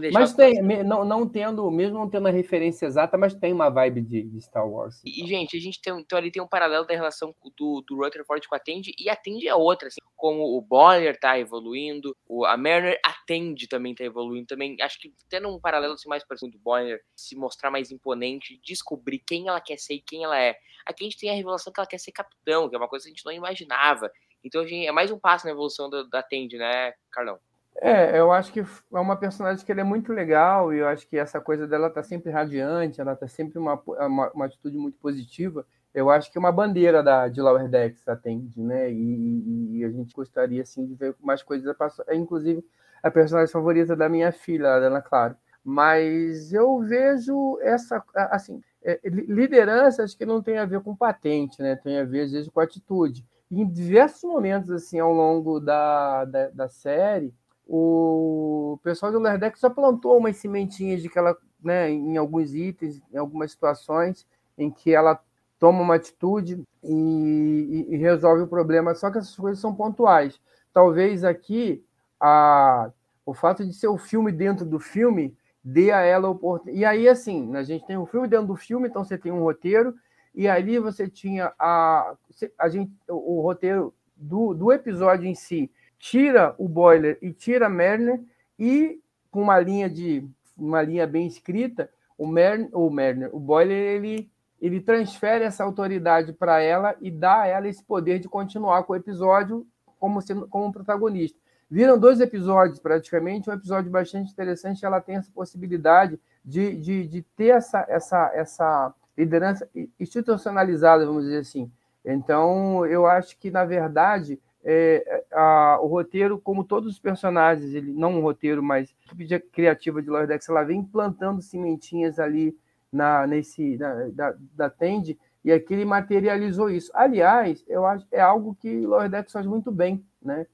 Deixar-
Mas tem, me- não, não tendo, mesmo não tendo a referência exata, mas tem uma vibe de, de Star Wars.
E, gente, a gente tem, então ali tem um paralelo da relação do, do Rutherford com a Tandy, e a Tandy é outra, assim, como o Bonner tá evoluindo, o, a Mariner, a Tandy também tá evoluindo também, acho que tendo um paralelo assim, mais parecido do Bonner, se mostrar mais imponente, descobrir quem ela quer ser e quem ela é. Aqui a gente tem a revelação que ela quer ser capitão, que é uma coisa que a gente não imaginava. Então, gente, é mais um passo na evolução da, Tandy, né, Carlão?
É, eu acho que é uma personagem que ela é muito legal e eu acho que essa coisa dela tá sempre radiante, ela tá sempre uma, uma, uma atitude muito positiva. Eu acho que é uma bandeira da, de Lower Decks atende, né? E, e- a gente gostaria assim de ver mais coisas. É inclusive a personagem favorita da minha filha, a Ana Claro. Mas eu vejo essa assim, é, li- liderança acho que não tem a ver com patente, né? Tem a ver às vezes com atitude. Em diversos momentos assim ao longo da, da, da série o pessoal do Lerdeck só plantou umas sementinhas de que ela, né, em alguns itens, em algumas situações, em que ela toma uma atitude e, e- e resolve o problema, só que essas coisas são pontuais. Talvez aqui a, o fato de ser o filme dentro do filme dê a ela oportunidade. E aí, assim, a gente tem um filme dentro do filme, então você tem um roteiro, e ali você tinha a, a gente, o, o roteiro do, do episódio em si tira o Boiler e tira a Merner e com uma linha de uma linha bem escrita, o Merner, o Merner, o Boiler ele ele transfere essa autoridade para ela e dá a ela esse poder de continuar com o episódio como sendo como protagonista. Viram dois episódios praticamente, um episódio bastante interessante, ela tem essa possibilidade de, de, de ter essa, essa, essa liderança institucionalizada, vamos dizer assim. Então, eu acho que, na verdade, é, a, o roteiro, como todos os personagens, ele não um roteiro, mas a equipe criativa de Lower Decks, ela vem plantando sementinhas ali na, nesse, na, da, da Tende, e aqui ele materializou isso. Aliás, eu acho é algo que Lower Decks faz muito bem, né?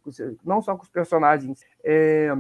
não só com os personagens é,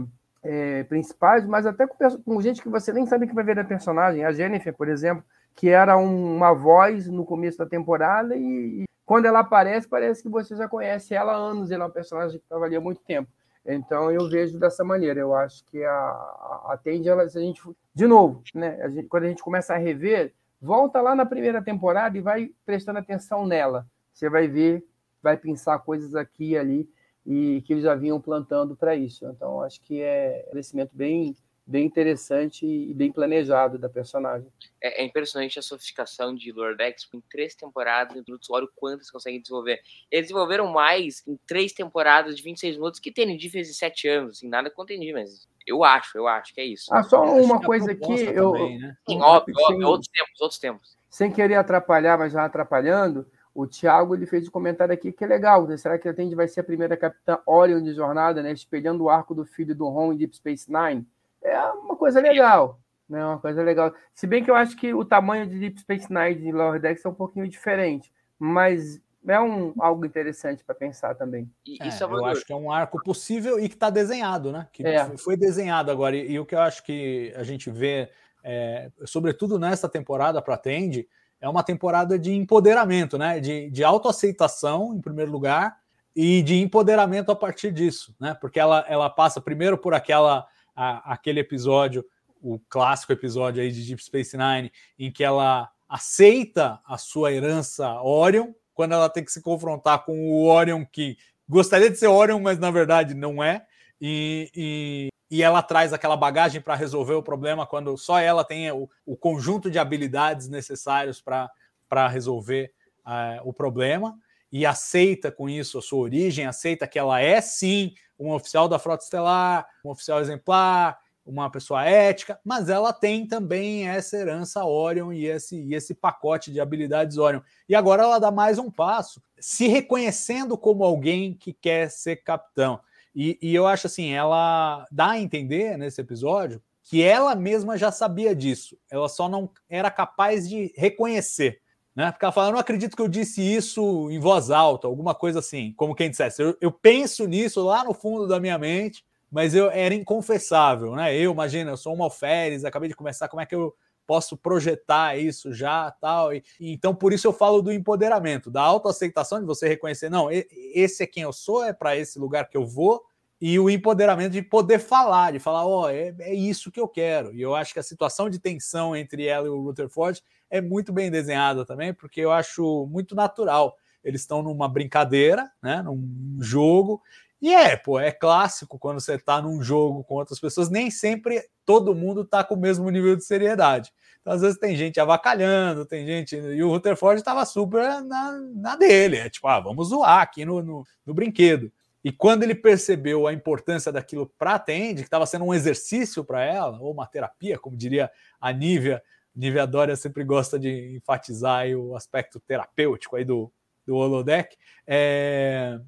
é, principais, mas até com, com, gente que você nem sabe que vai ver da personagem. A Jennifer, por exemplo, que era um, uma voz no começo da temporada e, e, quando ela aparece, parece que você já conhece ela há anos, ela é uma personagem que estava ali há muito tempo. Então eu vejo dessa maneira. Eu acho que a, a Tende, ela, se a gente. De novo, né? A gente, quando a gente começa a rever, volta lá na primeira temporada e vai prestando atenção nela. Você vai ver, vai pensar coisas aqui e ali e que eles já vinham plantando para isso. Então acho que é um crescimento bem bem interessante e bem planejado da personagem.
É, é impressionante a sofisticação de Lordex em três temporadas minutos. Olha o quanto eles conseguem desenvolver. Eles desenvolveram mais em três temporadas de 26 minutos que TND fez em sete anos. Assim, nada com TND, mas eu acho, eu acho que é isso.
Ah, só uma coisa aqui. Eu, também,
né? Sim, óbvio, óbvio, sem, outros tempos, outros tempos.
Sem querer atrapalhar, mas já atrapalhando, o Thiago ele fez um comentário aqui que é legal. Né? Será que a Tende vai ser a primeira capitã Orion de jornada, né? Espelhando o arco do filho do Ron em Deep Space Nine? É uma coisa legal. Né? Uma coisa legal. Se bem que eu acho que o tamanho de Deep Space Nine e Lower Decks é um pouquinho diferente, mas é um, algo interessante para pensar também.
É, eu acho que é um arco possível e que está desenhado, né? Que é. foi desenhado agora. E, e, o que eu acho que a gente vê, é, sobretudo nessa temporada para Tende, é uma temporada de empoderamento, né? De, de autoaceitação, em primeiro lugar, e de empoderamento a partir disso, né? Porque ela, ela passa primeiro por aquela a, aquele episódio, o clássico episódio aí de Deep Space Nine, em que ela aceita a sua herança Orion, quando ela tem que se confrontar com o Orion que gostaria de ser Orion, mas na verdade não é, e, e, e ela traz aquela bagagem para resolver o problema quando só ela tem o, o conjunto de habilidades necessários para resolver uh, o problema. E aceita com isso a sua origem, aceita que ela é sim um oficial da Frota Estelar, um oficial exemplar, uma pessoa ética, mas ela tem também essa herança Orion e esse, e esse pacote de habilidades Orion. E agora ela dá mais um passo, se reconhecendo como alguém que quer ser capitão. E, e eu acho assim, ela dá a entender nesse episódio que ela mesma já sabia disso, ela só não era capaz de reconhecer. Né? Porque ela fala, eu não acredito que eu disse isso em voz alta, alguma coisa assim, como quem dissesse, eu, eu penso nisso lá no fundo da minha mente, mas eu era inconfessável, né? Eu, imagina, eu sou um alferes, acabei de começar, como é que eu posso projetar isso já, tal? E, e então por isso eu falo do empoderamento, da autoaceitação de você reconhecer, não, esse é quem eu sou, é para esse lugar que eu vou, e o empoderamento de poder falar, de falar, ó, oh, é, é, isso que eu quero. E eu acho que a situação de tensão entre ela e o Rutherford é muito bem desenhada também, porque eu acho muito natural. Eles estão numa brincadeira, né, num jogo, e é, pô, é clássico quando você está num jogo com outras pessoas, nem sempre todo mundo está com o mesmo nível de seriedade. Então, às vezes tem gente avacalhando, tem gente. E o Rutherford estava super na, na dele. É tipo, ah, vamos zoar aqui no, no, no brinquedo. E quando ele percebeu a importância daquilo para a Tandy, que estava sendo um exercício para ela, ou uma terapia, como diria a Nívia, Nívia Dória sempre gosta de enfatizar o aspecto terapêutico aí do, do holodeck. É...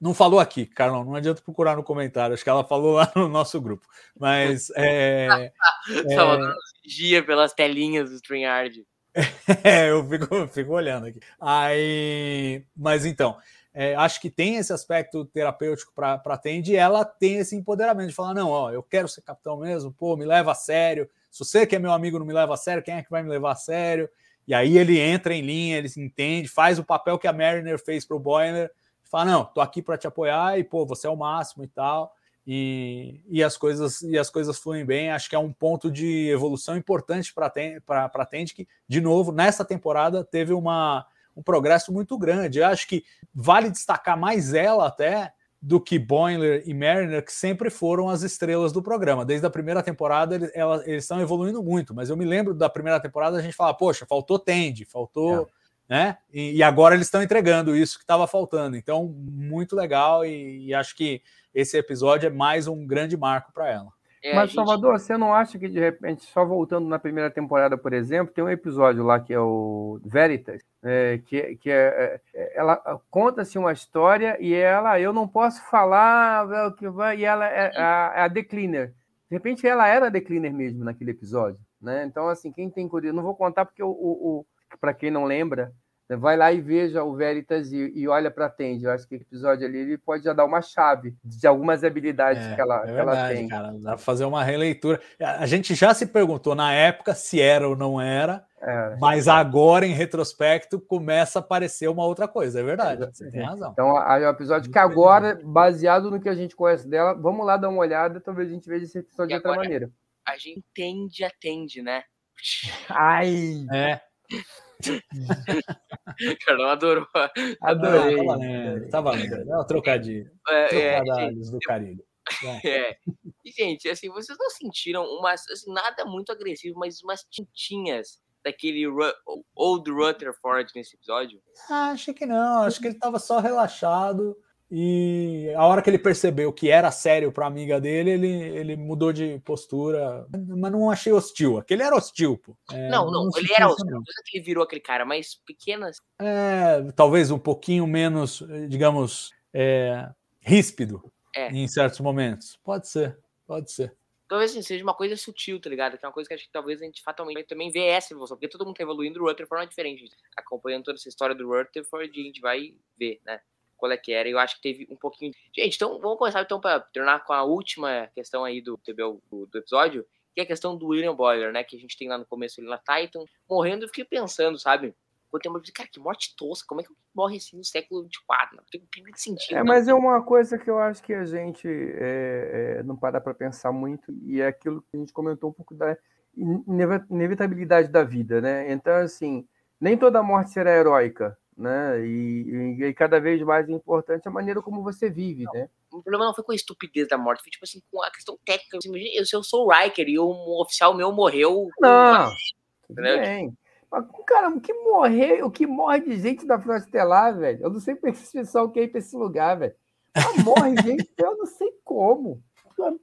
Não falou aqui, Carlão, não adianta procurar no comentário, acho que ela falou lá no nosso grupo. Mas. É,
Salvador é... vigia pelas telinhas do StreamYard.
É, eu fico, fico olhando aqui. Aí, mas então, é, acho que tem esse aspecto terapêutico para a Tende e ela tem esse empoderamento de falar: não, ó, eu quero ser capitão mesmo, pô, me leva a sério. Se você que é meu amigo não me leva a sério, quem é que vai me levar a sério? E aí ele entra em linha, ele se entende, faz o papel que a Mariner fez para o Boiler, fala: não, tô aqui para te apoiar e pô, você é o máximo e tal. E, e, as coisas e as coisas fluem bem. Acho que é um ponto de evolução importante para a Tende, que, de novo, nessa temporada teve uma um progresso muito grande. Eu acho que vale destacar mais ela até do que Boiler e Mariner, que sempre foram as estrelas do programa. Desde a primeira temporada, eles, eles estão evoluindo muito, mas eu me lembro da primeira temporada a gente fala, poxa, faltou Tende, faltou. É. Né? E, e, agora eles estão entregando isso que estava faltando. Então, muito legal, e, e, acho que esse episódio é mais um grande marco para ela.
É,
Mas,
gente-
Salvador, você não acha que, de repente, só voltando na primeira temporada, por exemplo, tem um episódio lá que é o Veritas, é, que, que é, é, ela conta-se uma história e ela, eu não posso falar é, o que vai, e ela é a, é a Decliner. De repente, ela era a Decliner mesmo naquele episódio, né? Então, assim, quem tem curiosidade, não vou contar porque o, o, para quem não lembra, vai lá e veja o Veritas e, e olha para a Tende. Eu acho que o episódio ali ele pode já dar uma chave de algumas habilidades
É,
que ela,
é
que ela
verdade,
tem.
cara. Dá pra fazer uma releitura. A gente já se perguntou na época se era ou não era,
É.
mas agora, em retrospecto, começa a aparecer uma outra coisa. É verdade, você tem razão.
Então, a- é um episódio que agora, baseado no que a gente conhece dela, vamos lá dar uma olhada, talvez a gente veja esse episódio
E
de outra
agora?
maneira.
A gente tende, atende, né?
Ai,
É,
Carlão adorou.
adorei.
Tá valendo, tá valendo. É o trocadilho.
É, é,
Trocadilhos do Caribe.
É. E, gente, assim, vocês não sentiram umas, assim, nada muito agressivo, mas umas tintinhas daquele Ru Old Rutherford nesse episódio?
Ah, Acho que não, acho que ele tava só relaxado e a hora que ele percebeu que era sério pra amiga dele, ele, ele mudou de postura, mas não achei hostil. Aquele era hostil, pô. É,
não, não,
senti
ele era hostil,
não.
não é ele virou aquele cara, mas pequenas.
É, talvez um pouquinho menos, digamos, é, ríspido
É.
em certos momentos. Pode ser, pode ser.
Talvez assim, seja uma coisa sutil, tá ligado? Que é uma coisa que acho que talvez a gente fatalmente também ver essa evolução, porque todo mundo tá evoluindo, o Rutherford não é diferente. Acompanhando toda essa história do Rutherford, a gente vai ver, né? Qual é que era, e eu acho que teve um pouquinho. Gente, então vamos começar então para terminar com a última questão aí do, do, do episódio, que é a questão do William Boyler, né? Que a gente tem lá no começo ele na Titan, morrendo, eu fiquei pensando, sabe? Quando tem uma cara, que morte tosca, como é que morre assim no século XXIV? Não tem um pingo de sentido.
É,
não.
mas é uma coisa que eu acho que a gente é, é, não para para pensar muito, e é aquilo que a gente comentou um pouco da inevitabilidade da vida, né? Então, assim, nem toda morte será heróica, né? E, e- e cada vez mais é importante a maneira como você vive, né?
O problema não foi com a estupidez da morte, foi tipo assim, com a questão técnica. Você imagina, eu, se eu sou o Riker e um oficial meu morreu.
Não,
Entendeu?
bem. Mas, cara, o que morrer, o que morre de gente da Frota Estelar, velho? Eu não sei como esse pessoal quer ir pra esse lugar, velho. Mas morre gente, eu não sei como.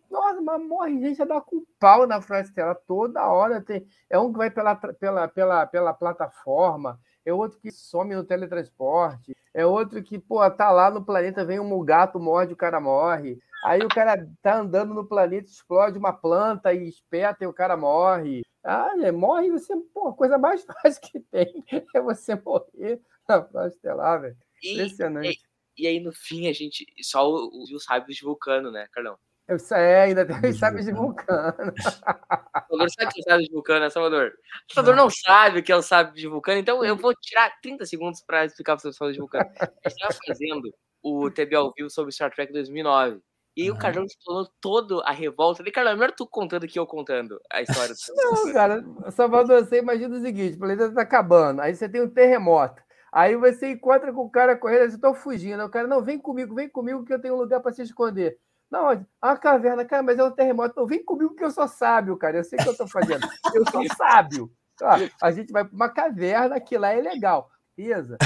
Nossa, mas morre gente a dar com pau na Frota Estelar toda hora. Tem, é um que vai pela, pela, pela, pela plataforma, é outro que some no teletransporte, é outro que, pô, tá lá no planeta, vem um gato, morde, o cara morre. Aí o cara tá andando no planeta, explode uma planta e espeta e o cara morre. Ah, é, morre você, pô, a coisa mais fácil que tem é você morrer na Frota Estelar, velho.
E,
Impressionante.
e aí, no fim, a gente só os os sábios de Vulcano, né, Carlão?
Eu sei, ainda tem os sábios de vulcano.
Salvador sabe o que é o sábio de Vulcano, né, Salvador? O Salvador não sabe o que é o sábio de Vulcano, então eu vou tirar 30 segundos para explicar para os sábios de Vulcano. A gente estava fazendo o TB ao vivo sobre Star Trek 2009. E o. Carlão explanou toda a revolta. Falei, Carlão, é melhor tu contando que eu contando a história do
Não, cara, Salvador, você imagina o seguinte: o planeta tá acabando, aí você tem um terremoto. Aí você encontra com o cara correndo, eu tô fugindo. O cara, não, vem comigo, vem comigo que eu tenho um lugar para se esconder. Não, onde? Uma caverna, cara, mas é um terremoto. Não, vem comigo que eu sou sábio, cara. Eu sei o que eu tô fazendo. Eu sou sábio. Ó, a gente vai para uma caverna, que lá é legal. Beleza?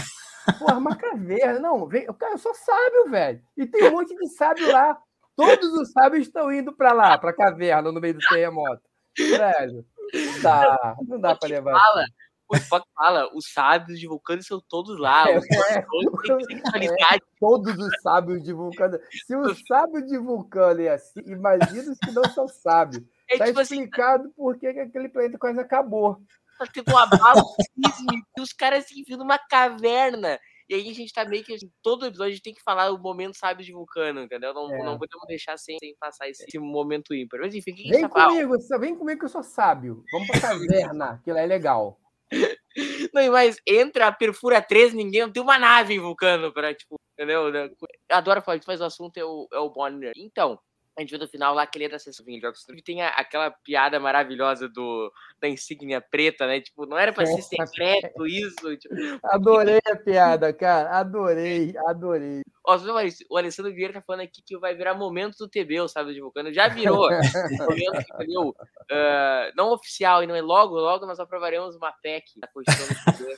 Porra, uma caverna. Não, vem. Cara, eu sou sábio, velho. E tem um monte de sábio lá. Todos os sábios estão indo para lá, para a caverna, no meio do terremoto. Velho, não dá. Não dá para levar.
fala, o Spock fala, os sábios de Vulcano são todos lá. Os
É,
todos têm sexualidade.
todos os sábios de Vulcano. Se o sábio de Vulcano é assim, imagina os que não são sábios.
É
Está
tipo assim,
explicado por que que aquele planeta quase acabou.
tá tendo uma bala sísmica e os caras se enfiam numa caverna. E aí a gente tá meio que. assim, todo episódio a gente tem que falar o momento sábio de Vulcano, entendeu? Não,
É.
não podemos deixar sem, sem passar esse, esse momento ímpar. Mas enfim, o que
Vem
tá
comigo, vem comigo que eu sou sábio. Vamos pra caverna, que lá é legal.
Não, mais, entra, perfura 3, ninguém tem uma nave em Vulcano pra, tipo, entendeu? Eu Adoro falar mas o assunto é o, é o Bonner. Então, a gente vê no final lá que ele é da sessão de jogos. E tem a- aquela piada maravilhosa do, da insígnia preta, né? Tipo, não era pra ser secreto isso. Tipo,
Adorei a piada, cara. Adorei, adorei.
Ó, vai- o Alessandro Vieira tá falando aqui que vai virar momento do TB, sabe, de Vulcano. Já virou. momento, entendeu? Ah, não oficial, e não é logo, logo nós aprovaremos uma PEC da Constituição do TB.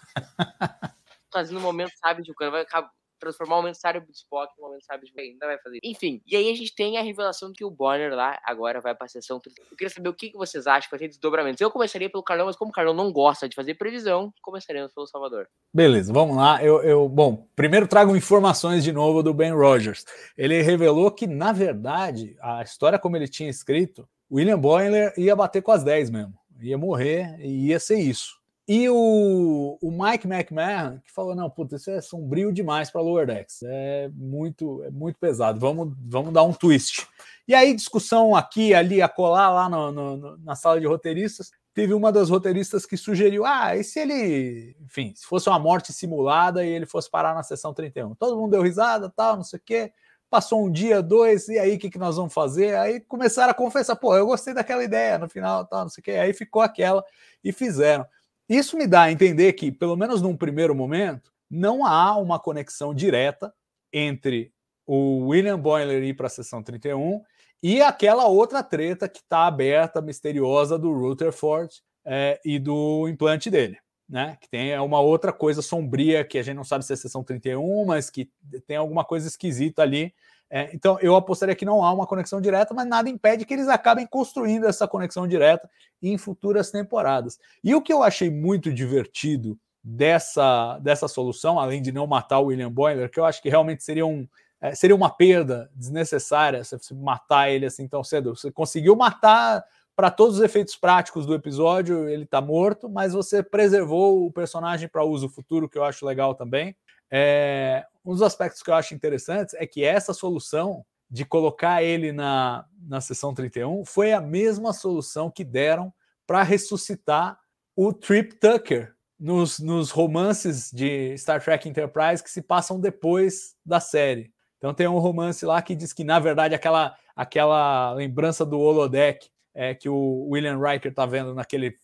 Fazendo um momento, sabe, de Vulcano. Vai acabar. Transformar o momento sábio de Spock no momento sábio de ainda vai fazer. Enfim, e aí a gente tem a revelação de que o Bonner lá agora vai pra sessão 30. Eu queria saber o que, vocês acham vai ter desdobramentos. Eu começaria pelo Carlão, mas como o Carlão não gosta de fazer previsão, começaremos pelo Salvador.
Beleza, vamos lá. Eu, eu, bom, primeiro trago informações de novo do Ben Rogers. Ele revelou que, na verdade, a história como ele tinha escrito, William Boiler ia bater com as 10 mesmo. Ia morrer e ia ser isso. E o, o Mike McMahon que falou: não, puta, isso é sombrio demais para Lower Decks. É muito, é muito pesado. Vamos, vamos dar um twist. E aí, discussão aqui, ali, a colar lá no, no, na sala de roteiristas. Teve uma das roteiristas que sugeriu: ah, e se ele, enfim, se fosse uma morte simulada e ele fosse parar na sessão 31? Todo mundo deu risada, tal, não sei o quê. Passou um dia, dois, e aí o que, que nós vamos fazer? Aí começaram a confessar: pô, eu gostei daquela ideia no final, tal, não sei o quê. Aí ficou aquela e fizeram. Isso me dá a entender que, pelo menos num primeiro momento, não há uma conexão direta entre o William Boiler ir para a sessão 31 e aquela outra treta que está aberta, misteriosa, do Rutherford é, e do implante dele. Né? Que tem uma outra coisa sombria que a gente não sabe se é sessão 31, mas que tem alguma coisa esquisita ali é, então, eu apostaria que não há uma conexão direta, mas nada impede que eles acabem construindo essa conexão direta em futuras temporadas. E o que eu achei muito divertido dessa, dessa solução, além de não matar o William Boiler, que eu acho que realmente seria, um, é, seria uma perda desnecessária se você matar ele assim tão cedo. Você conseguiu matar para todos os efeitos práticos do episódio, ele está morto, mas você preservou o personagem para uso futuro, que eu acho legal também. É, um dos aspectos que eu acho interessantes é que essa solução de colocar ele na, na sessão 31 foi a mesma solução que deram para ressuscitar o Trip Tucker nos, nos romances de Star Trek Enterprise que se passam depois da série. Então tem um romance lá que diz que, na verdade, aquela, aquela lembrança do holodeck é, que o William Riker está vendo naquele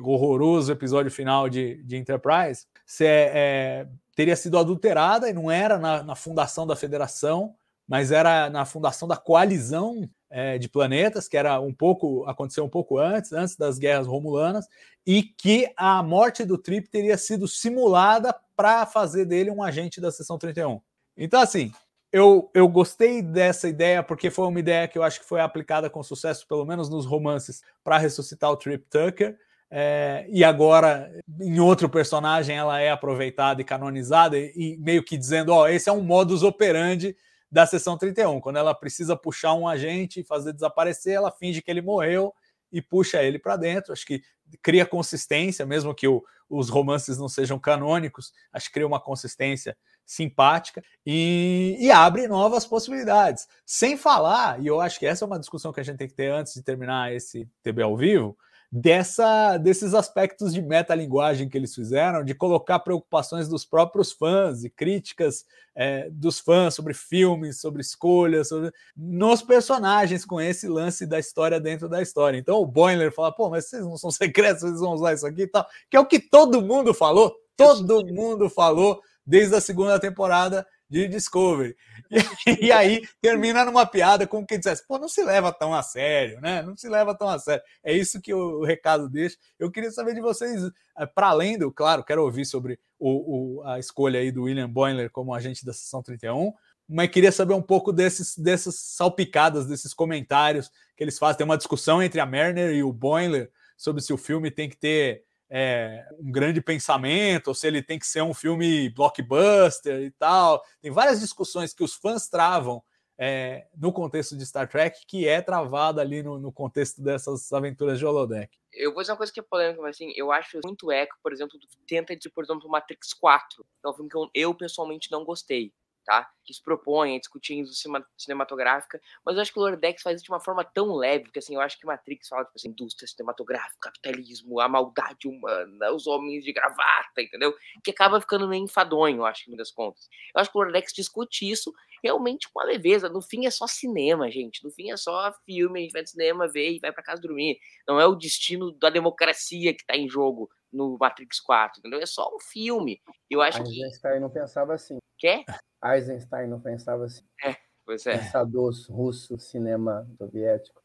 horroroso episódio final de, de Enterprise, se é, é, teria sido adulterada e não era na, na, fundação da federação, mas era na fundação da coalizão é, de planetas, que era um pouco aconteceu um pouco antes, antes das guerras romulanas, e que a morte do Trip teria sido simulada para fazer dele um agente da seção 31. Então, assim, eu, eu gostei dessa ideia porque foi uma ideia que eu acho que foi aplicada com sucesso, pelo menos nos romances, para ressuscitar o Trip Tucker. É, e agora, em outro personagem, ela é aproveitada e canonizada, e, e meio que dizendo: ó, esse é um modus operandi da sessão 31. Quando ela precisa puxar um agente e fazer desaparecer, ela finge que ele morreu e puxa ele para dentro. Acho que cria consistência, mesmo que o, os romances não sejam canônicos, acho que cria uma consistência simpática e, e, abre novas possibilidades. Sem falar, e eu acho que essa é uma discussão que a gente tem que ter antes de terminar esse TB ao vivo dessa, desses aspectos de metalinguagem que eles fizeram, de colocar preocupações dos próprios fãs e críticas é, dos fãs sobre filmes, sobre escolhas, sobre... nos personagens, com esse lance da história dentro da história. Então o Boiler fala, pô, mas vocês não são secretos, vocês vão usar isso aqui e tal, que é o que todo mundo falou, todo mundo falou desde a segunda temporada de Discovery. E, e, aí termina numa piada como quem dissesse, pô, não se leva tão a sério, né? Não se leva tão a sério. É isso que o, o recado deixa. Eu queria saber de vocês, eh, para além do, claro, quero ouvir sobre o, o, a escolha aí do William Boiler como agente da sessão 31, mas queria saber um pouco desses, dessas salpicadas, desses comentários que eles fazem. Tem uma discussão entre a Merner e o Boiler sobre se o filme tem que ter é, um grande pensamento, ou se ele tem que ser um filme blockbuster e tal. Tem várias discussões que os fãs travam é, no contexto de Star Trek, que é travada ali no, no, contexto dessas aventuras de holodeck.
Eu vou dizer uma coisa que é polêmica, mas assim, eu acho muito eco, por exemplo, tenta de, por exemplo, Matrix 4. É um filme que eu, eu pessoalmente não gostei tá? Que se propõe a discutir indústria cinematográfica, mas eu acho que o Lordex faz isso de uma forma tão leve, que assim, eu acho que Matrix fala, tipo assim, indústria cinematográfica, capitalismo, a maldade humana, os homens de gravata, entendeu? Que acaba ficando meio enfadonho, eu acho, no das contas. Eu acho que o Lordex discute isso realmente com a leveza. No fim é só cinema, gente. No fim é só filme, a gente vai no cinema, ver e vai para casa dormir. Não é o destino da democracia que tá em jogo no Matrix 4, entendeu? É só um filme. Eu acho
a
que.
Einstein não pensava assim.
Quer?
Eisenstein não pensava assim.
É, pois é.
Pensador russo, cinema soviético.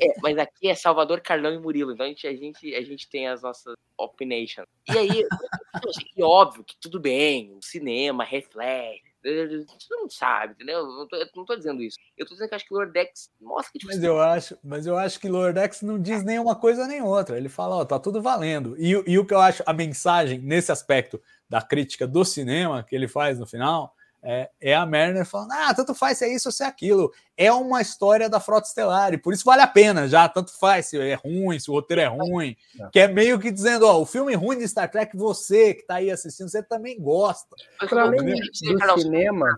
É, mas aqui é Salvador, Carlão e Murilo, então a gente, a gente, a gente tem as nossas opinations. E aí, assim, óbvio que tudo bem, o cinema reflete Você não sabe, entendeu? Eu não, tô, eu não tô dizendo isso. Eu tô dizendo que acho que o Lordex mostra que.
Tipo, mas, eu acho, mas eu acho que o Lordex não diz nenhuma coisa nem outra. Ele fala, ó, tá tudo valendo. E, e o que eu acho, a mensagem nesse aspecto da crítica do cinema que ele faz no final é, é, a Mariner falando: ah, tanto faz se é isso ou se é aquilo. É uma história da Frota Estelar, e por isso vale a pena já. Tanto faz se é ruim, se o roteiro é ruim. É. Que é meio que dizendo: ó, o filme ruim de Star Trek, você que está aí assistindo, você também gosta.
Para além do cinema.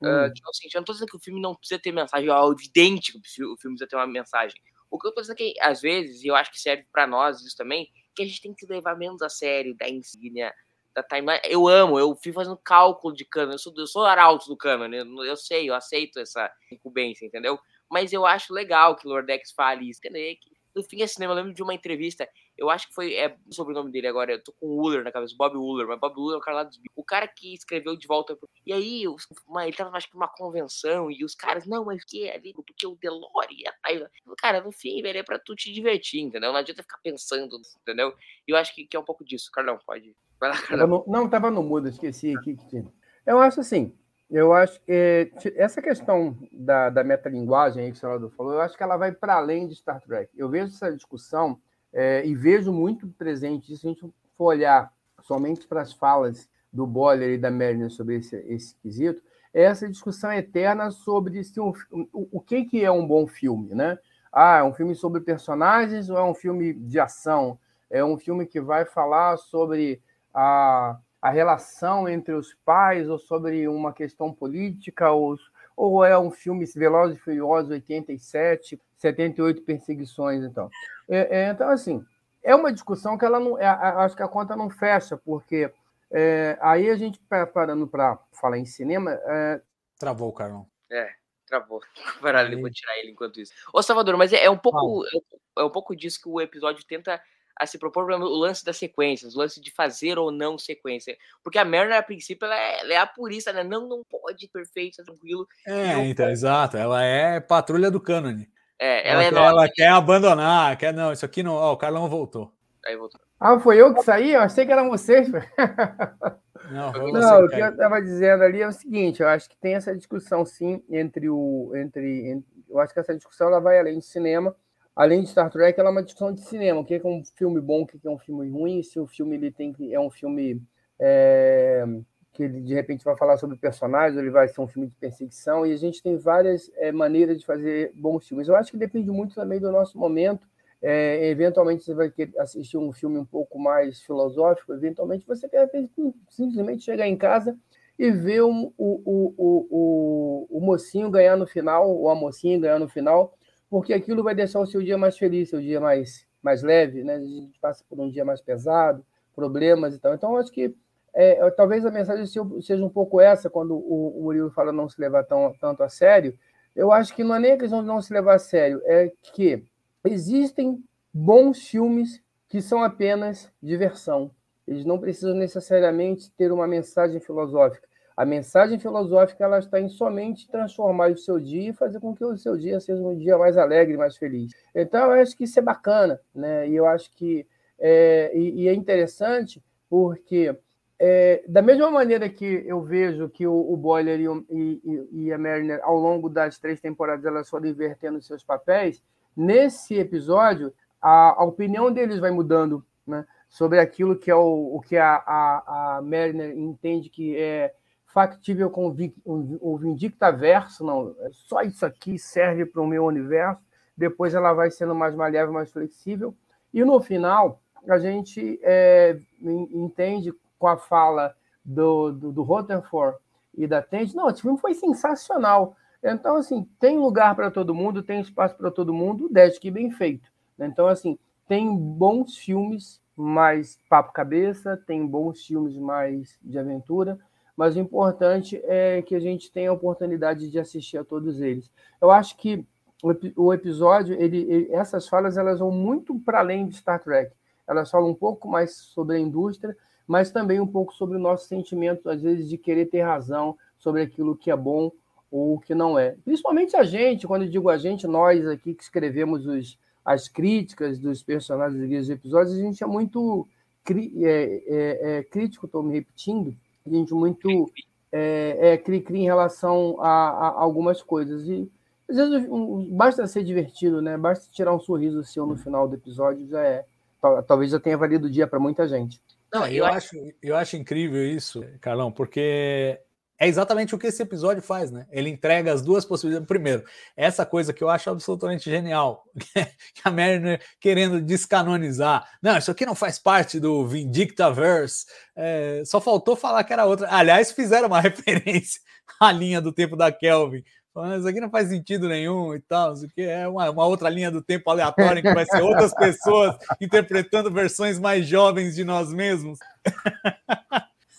Uh, tipo assim, eu não tô dizendo que o filme não precisa ter mensagem, ó, evidente que o filme precisa ter uma mensagem. O que eu tô dizendo é que, às vezes, e eu acho que serve para nós isso também, que a gente tem que levar menos a sério da insígnia, da timeline. Eu amo, eu fui fazendo cálculo de câmera, eu sou, eu sou arauto do câmera, né? eu sei, eu aceito essa incumbência, entendeu? Mas eu acho legal que o Lordex fale isso, entendeu? no fim é cinema, eu lembro de uma entrevista, eu acho que foi, é o nome dele agora, eu tô com o Uller na cabeça, Bob Uller, mas Bob Uller é o cara lá dos O cara que escreveu De Volta. E aí, uma, ele tava, acho que numa convenção, e os caras, não, mas que ali, porque o Delore tá aí. Cara, no fim, velho, é pra tu te divertir, entendeu? Não adianta ficar pensando, entendeu? E eu acho que, que é um pouco disso. Carlão, pode...
Vai lá, não, tava no mudo, esqueci aqui. Eu acho assim, eu acho que essa questão da, da metalinguagem aí que o senador falou, eu acho que ela vai para além de Star Trek. Eu vejo essa discussão é, e vejo muito presente isso se a gente for olhar somente para as falas do Boller e da Mariner sobre esse, esse quesito, é essa discussão eterna sobre se um, o, o que, que é um bom filme, né? Ah, é um filme sobre personagens ou é um filme de ação? É um filme que vai falar sobre a a relação entre os pais ou sobre uma questão política ou, ou é um filme Velozes e Furiosos 87, 78 perseguições então. É, é, então assim, é uma discussão que ela não, é, acho que a conta não fecha porque é, aí a gente parando para falar em cinema, é,
travou, Carlão.
É, travou. Vou tirar ele enquanto isso. Ô Salvador, mas é, é um pouco é um pouco disso que o episódio tenta a se propor o lance das sequências, o lance de fazer ou não sequência. Porque a Mariner, a princípio, ela é, ela é a purista, né? Não, não pode, perfeito, tranquilo.
É, então, pode. exato. Ela é patrulha do cânone.
É, ela,
ela,
é
quer, ela quer abandonar, quer, não, isso aqui não. Ó, o Carlão voltou.
Aí voltou.
Ah, foi eu que saí? Eu achei que eram vocês. Não, não o que eu estava dizendo ali é o seguinte: eu acho que tem essa discussão, sim, entre o. Entre, entre, eu acho que essa discussão ela vai além do cinema além de Star Trek, ela é uma discussão de cinema. O que é um filme bom, o que é um filme ruim, se o filme ele tem que é um filme é, que ele de repente vai falar sobre personagens, ele vai ser um filme de perseguição, e a gente tem várias é, maneiras de fazer bons filmes. Eu acho que depende muito também do nosso momento. É, eventualmente você vai assistir um filme um pouco mais filosófico, eventualmente você quer simplesmente chegar em casa e ver o, o, o, o, o mocinho ganhar no final, ou a mocinha ganhar no final, porque aquilo vai deixar o seu dia mais feliz, seu dia mais, mais leve, né? A gente passa por um dia mais pesado, problemas e tal. Então, acho que é, talvez a mensagem seja um pouco essa, quando o, o Murilo fala não se levar tão, tanto a sério. Eu acho que não é nem a questão de não se levar a sério, é que existem bons filmes que são apenas diversão. Eles não precisam necessariamente ter uma mensagem filosófica. A mensagem filosófica ela está em somente transformar o seu dia e fazer com que o seu dia seja um dia mais alegre, mais feliz. Então, eu acho que isso é bacana, né? E eu acho que é, e, e é interessante porque é, da mesma maneira que eu vejo que o, o Boiler e, e, e, a Mariner, ao longo das três temporadas, elas foram invertendo seus papéis, nesse episódio, a, a opinião deles vai mudando né, sobre aquilo que é o, o que a, a, a Mariner entende que é factível com o Vindicta Verso, não, é só isso aqui serve para o meu universo, depois ela vai sendo mais maleável, mais flexível, e no final a gente é, entende com a fala do, do, do Rutherford e da Tente, não, esse filme foi sensacional, então, assim, tem lugar para todo mundo, tem espaço para todo mundo, desde que bem feito. Então, assim, tem bons filmes mais papo cabeça, tem bons filmes mais de aventura, mas o importante é que a gente tenha a oportunidade de assistir a todos eles. Eu acho que o episódio, ele, ele essas falas, elas vão muito para além de Star Trek. Elas falam um pouco mais sobre a indústria, mas também um pouco sobre o nosso sentimento, às vezes, de querer ter razão sobre aquilo que é bom ou que não é. Principalmente a gente, quando eu digo a gente, nós aqui que escrevemos os, as críticas dos personagens dos episódios, a gente é muito é, é, é, crítico, estou me repetindo, gente muito é, é cri-cri em relação a, a, algumas coisas. E às vezes basta ser divertido, né? Basta tirar um sorriso seu no final do episódio, já é. Talvez já tenha valido o dia para muita gente.
Não, eu, acho, eu acho incrível isso, Carlão, porque é exatamente o que esse episódio faz, né? Ele entrega as duas possibilidades. Primeiro, essa coisa que eu acho absolutamente genial, que a Mariner querendo descanonizar. Não, isso aqui não faz parte do Vindictaverse. É, só faltou falar que era outra. Aliás, fizeram uma referência à linha do tempo da Kelvin. Falando, isso aqui não faz sentido nenhum e tal. Isso aqui é uma, uma outra linha do tempo aleatória em que vai ser outras pessoas interpretando versões mais jovens de nós mesmos.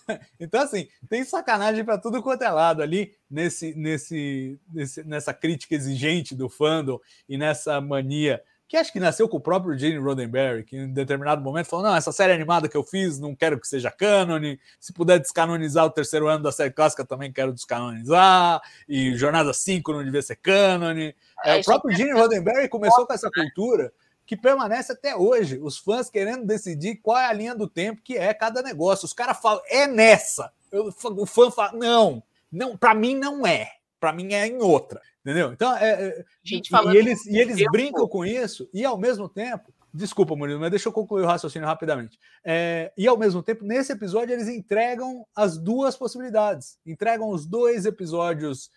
Então, assim, tem sacanagem para tudo quanto é lado ali nesse, nesse, nesse, nessa crítica exigente do fandom e nessa mania que acho que nasceu com o próprio Gene Roddenberry, que em determinado momento falou: não, essa série animada que eu fiz, não quero que seja cânone. Se puder descanonizar o terceiro ano da série clássica, também quero descanonizar. E Jornada 5 não devia ser cânone. É, o próprio Gene Roddenberry começou com essa cultura que permanece até hoje. Os fãs querendo decidir qual é a linha do tempo que é cada negócio. Os caras falam, é nessa. Eu, o fã fala, não, não, para mim não é. Para mim é em outra. Entendeu? Então, é, é Gente, e, eles, e eles brincam com isso, e ao mesmo tempo, desculpa, Murilo, mas deixa eu concluir o raciocínio rapidamente. É, e ao mesmo tempo, nesse episódio, eles entregam as duas possibilidades, entregam os dois episódios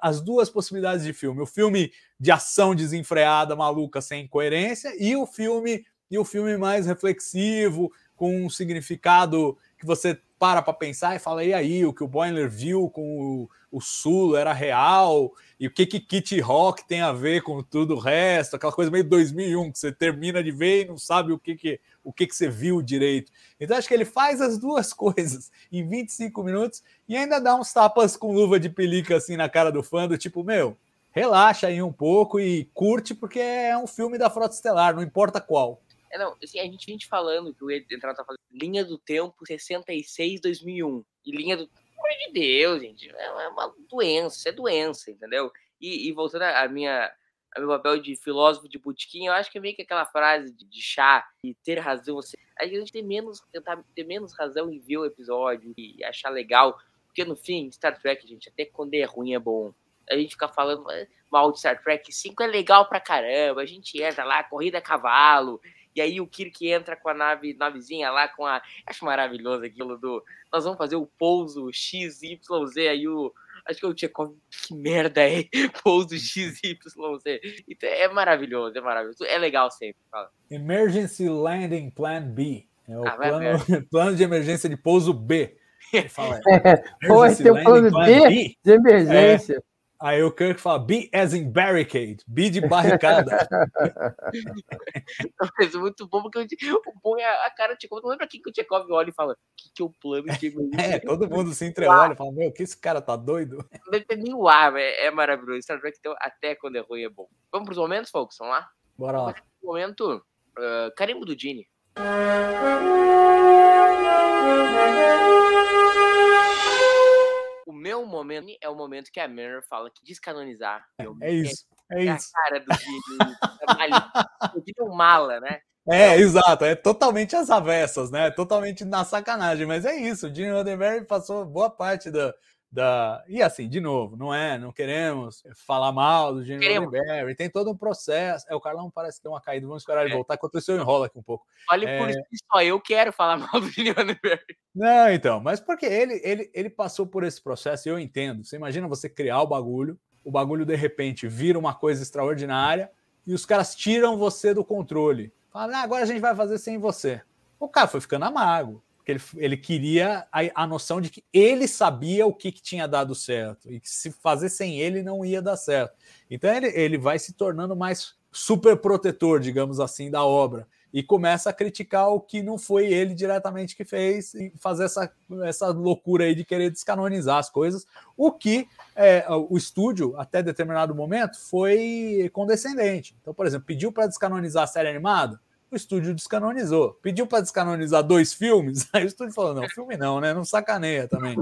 as duas possibilidades de filme: o filme de ação desenfreada, maluca, sem coerência, e o filme e o filme mais reflexivo, com um significado que você para para pensar e fala, e aí, o que o Boiler viu com o, o Sulo era real, e o que que Kitty Rock tem a ver com tudo o resto, aquela coisa meio 2001, que você termina de ver e não sabe o que que, o que, que você viu direito. Então acho que ele faz as duas coisas em 25 minutos e ainda dá uns tapas com luva de pelica assim na cara do fã, do tipo, meu, relaxa aí um pouco e curte, porque é um filme da Frota Estelar, não importa qual.
É, não, assim, a gente, a gente falando que o Entrado tá falando linha do tempo 66-2001 e linha do. Amor de Deus, gente, é uma doença, é doença, entendeu? E, e voltando à minha, a meu papel de filósofo de botequim, eu acho que é meio que aquela frase de, de chá e ter razão. Você, a gente tem menos, tentar ter menos razão em ver o episódio e achar legal, porque no fim, Star Trek, gente, até quando é ruim é bom. A gente fica falando mal de Star Trek 5 é legal pra caramba, a gente entra lá, corrida a cavalo, e aí o Kirk entra com a nave, navezinha lá com a. Acho maravilhoso aquilo do. Nós vamos fazer o pouso XYZ, aí o. Acho que eu tinha. Que merda é? Pouso XYZ. Então é maravilhoso, é maravilhoso. É legal sempre. Fala.
Emergency Landing Plan B. É o ah, plano, plano de emergência de pouso B. Ele fala,
é, Pô, tem o plano B, B de emergência. É,
Aí o Kirk fala, be as in barricade, be de barricada.
Mas muito bom, porque o bom é a cara de Tchekov. Não lembra quem que o Tchekov olha e fala, o que, que é o plano de
É, todo mundo se entreolha e fala, meu, que esse cara tá doido?
Não deve ter nem o ar, é, é maravilhoso. Star Trek, então, até quando é ruim, é bom. Vamos pros momentos, folks? Vamos lá?
Bora lá.
Momento, uh, carimbo do Gene. O meu momento é o momento que a Mirror fala que descanonizar.
É, isso. É, é isso.
a cara do Gui. o mala, né?
É, exato, é totalmente as avessas, né? Totalmente na sacanagem, mas é isso. O Gene Roddenberry passou boa parte da, da. E assim, de novo, não é, não queremos falar mal do Gene Roddenberry, tem todo um processo. É, o Carlão parece ter uma caída, vamos esperar ele é. voltar, enquanto isso eu enrolo aqui um pouco.
Olha,
é...
por isso que só eu quero falar mal do Gene Roddenberry.
Não, então, mas porque ele, ele, ele passou por esse processo e eu entendo. Você imagina você criar o bagulho, o bagulho de repente vira uma coisa extraordinária e os caras tiram você do controle. Fala, ah, agora a gente vai fazer sem você. O cara foi ficando amargo ele, ele queria a, a, noção de que ele sabia o que, que, tinha dado certo e que se fazer sem ele não ia dar certo. Então ele, ele vai se tornando mais super protetor, digamos assim, da obra e começa a criticar o que não foi ele diretamente que fez e fazer essa, essa loucura aí de querer descanonizar as coisas, o que é, o estúdio, até determinado momento, foi condescendente. Então, por exemplo, pediu para descanonizar a série animada, o estúdio descanonizou. Pediu para descanonizar dois filmes, aí o estúdio falou: não, filme não, né? Não sacaneia também.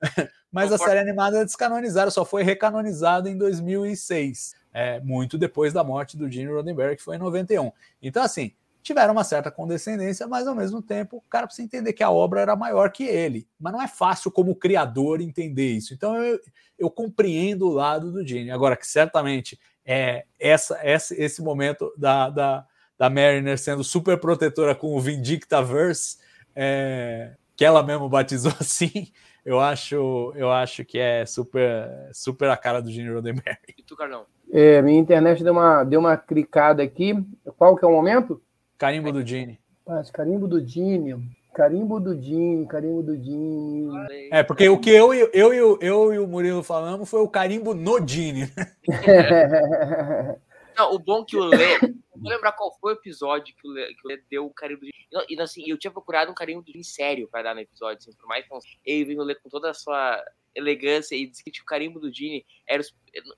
Mas a série animada descanonizaram, só foi recanonizada em 2006, é, muito depois da morte do Gene Roddenberry, que foi em 91. Então, assim, tiveram uma certa condescendência, mas ao mesmo tempo o cara precisa entender que a obra era maior que ele. Mas não é fácil como criador entender isso. Então eu, eu compreendo o lado do Gene. Agora que certamente é essa, essa esse momento da, da, da Mariner sendo super protetora com o Vindictaverse, é, que ela mesmo batizou assim, eu acho, eu acho que é super, super a cara do Gene Roddenberry.
E tu, Carlão?
É, minha internet deu uma, deu uma clicada aqui. Qual que é o momento?
Carimbo do Gene.
Ah, carimbo do Gene. Carimbo do Gene, carimbo do Gene.
É, porque o que eu, eu, eu, eu e o Murilo falamos foi o carimbo no Gene.
Não, o bom que o Lê. Não vou lembrar qual foi o episódio que o Lê, que o Lê deu o carimbo do Gene. E assim, eu tinha procurado um carimbo do Gene sério para dar no episódio, assim, por mais que ele vindo ler com toda a sua elegância e disse que o carimbo do Gene era os,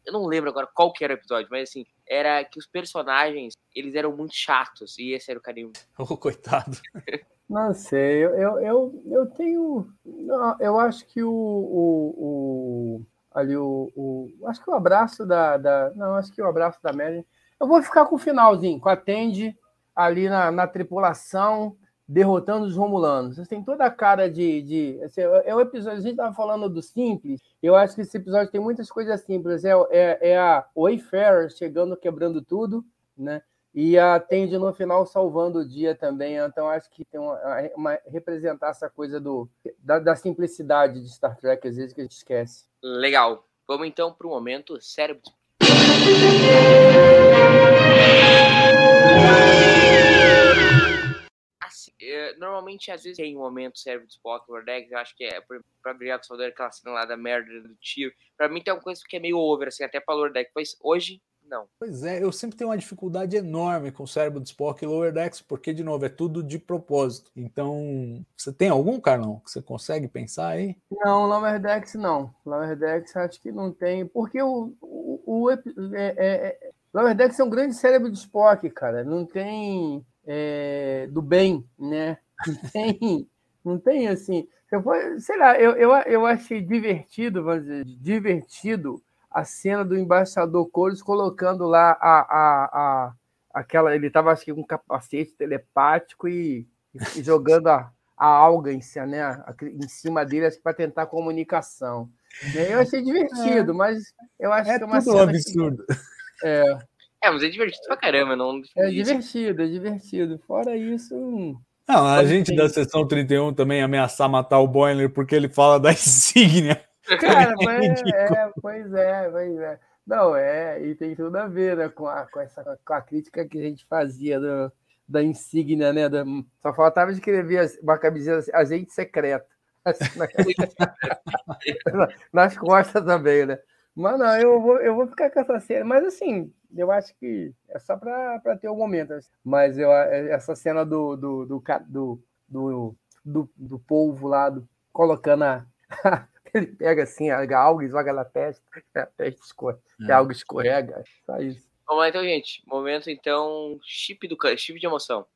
eu não lembro agora qual que era o episódio, mas assim, era que os personagens, eles eram muito chatos e esse era o carimbo.
Oh, coitado.
Não sei, eu, eu, eu, eu tenho. Não, eu acho que o. o, o ali o, o. Acho que o abraço da, da. Não, acho que o abraço da Mary. Eu vou ficar com o finalzinho, com a Tende ali na, na tripulação, derrotando os Romulanos. Vocês têm toda a cara de. de assim, é o episódio. A gente estava falando do simples. Eu acho que esse episódio tem muitas coisas simples. É, é, é a Wayfarer chegando, quebrando tudo, né? E a Tende no final salvando o dia também. Então, acho que tem uma, uma representar essa coisa do, da, da, simplicidade de Star Trek, às vezes, que a gente esquece.
Legal. Vamos então para o momento cérebro. Assim, normalmente, às vezes, tem um momento cérebro de Spock, Vortex, eu acho que é para brilhar do Salvador, aquela cena lá da merda do tiro. Para mim, tem uma coisa que é meio over, assim, até para Lordex. Mas hoje, não.
Pois é, eu sempre tenho uma dificuldade enorme com o cérebro de Spock e Lower Decks, porque, de novo, é tudo de propósito. Então, você tem algum, Carlão, que você consegue pensar aí?
Não, Lower Decks não. Lower Decks acho que não tem, porque o, o, o é, é, Lower Decks é um grande cérebro de Spock, cara. Não tem é, do bem, né? Não tem, não tem assim. Eu, sei lá, eu, eu, eu achei divertido, vamos dizer, divertido a cena do embaixador Cores colocando lá a, a, a aquela. Ele estava, acho que, com um capacete telepático e, e jogando a, a alga em, né, em cima dele para tentar comunicação. Eu achei divertido, é. mas eu acho
é
que é uma
tudo um absurdo.
Que, é.
é, mas é divertido pra caramba, não.
É divertido, é divertido. Fora isso. Hum,
não, a gente da sessão 31 também ameaçar matar o Boiler porque ele fala da insígnia.
Cara, mas, é, pois é, pois é. Não, é, e tem tudo a ver né, com, a, com, essa, com a crítica que a gente fazia do, da insígnia, né? Da, só faltava escrever uma camiseta assim, agente secreto. Assim, na, nas costas também, né? Mas não, eu vou, eu vou ficar com essa cena. Mas assim, eu acho que é só para ter o um momento. Assim. Mas eu, essa cena do, do, do, do, do, do, do polvo lá, do, colocando a, ele pega assim, a alga e joga na testa, a testa escorre, é. a alga escorrega, só isso.
Vamos lá então, gente. Momento então, chip do chip de emoção.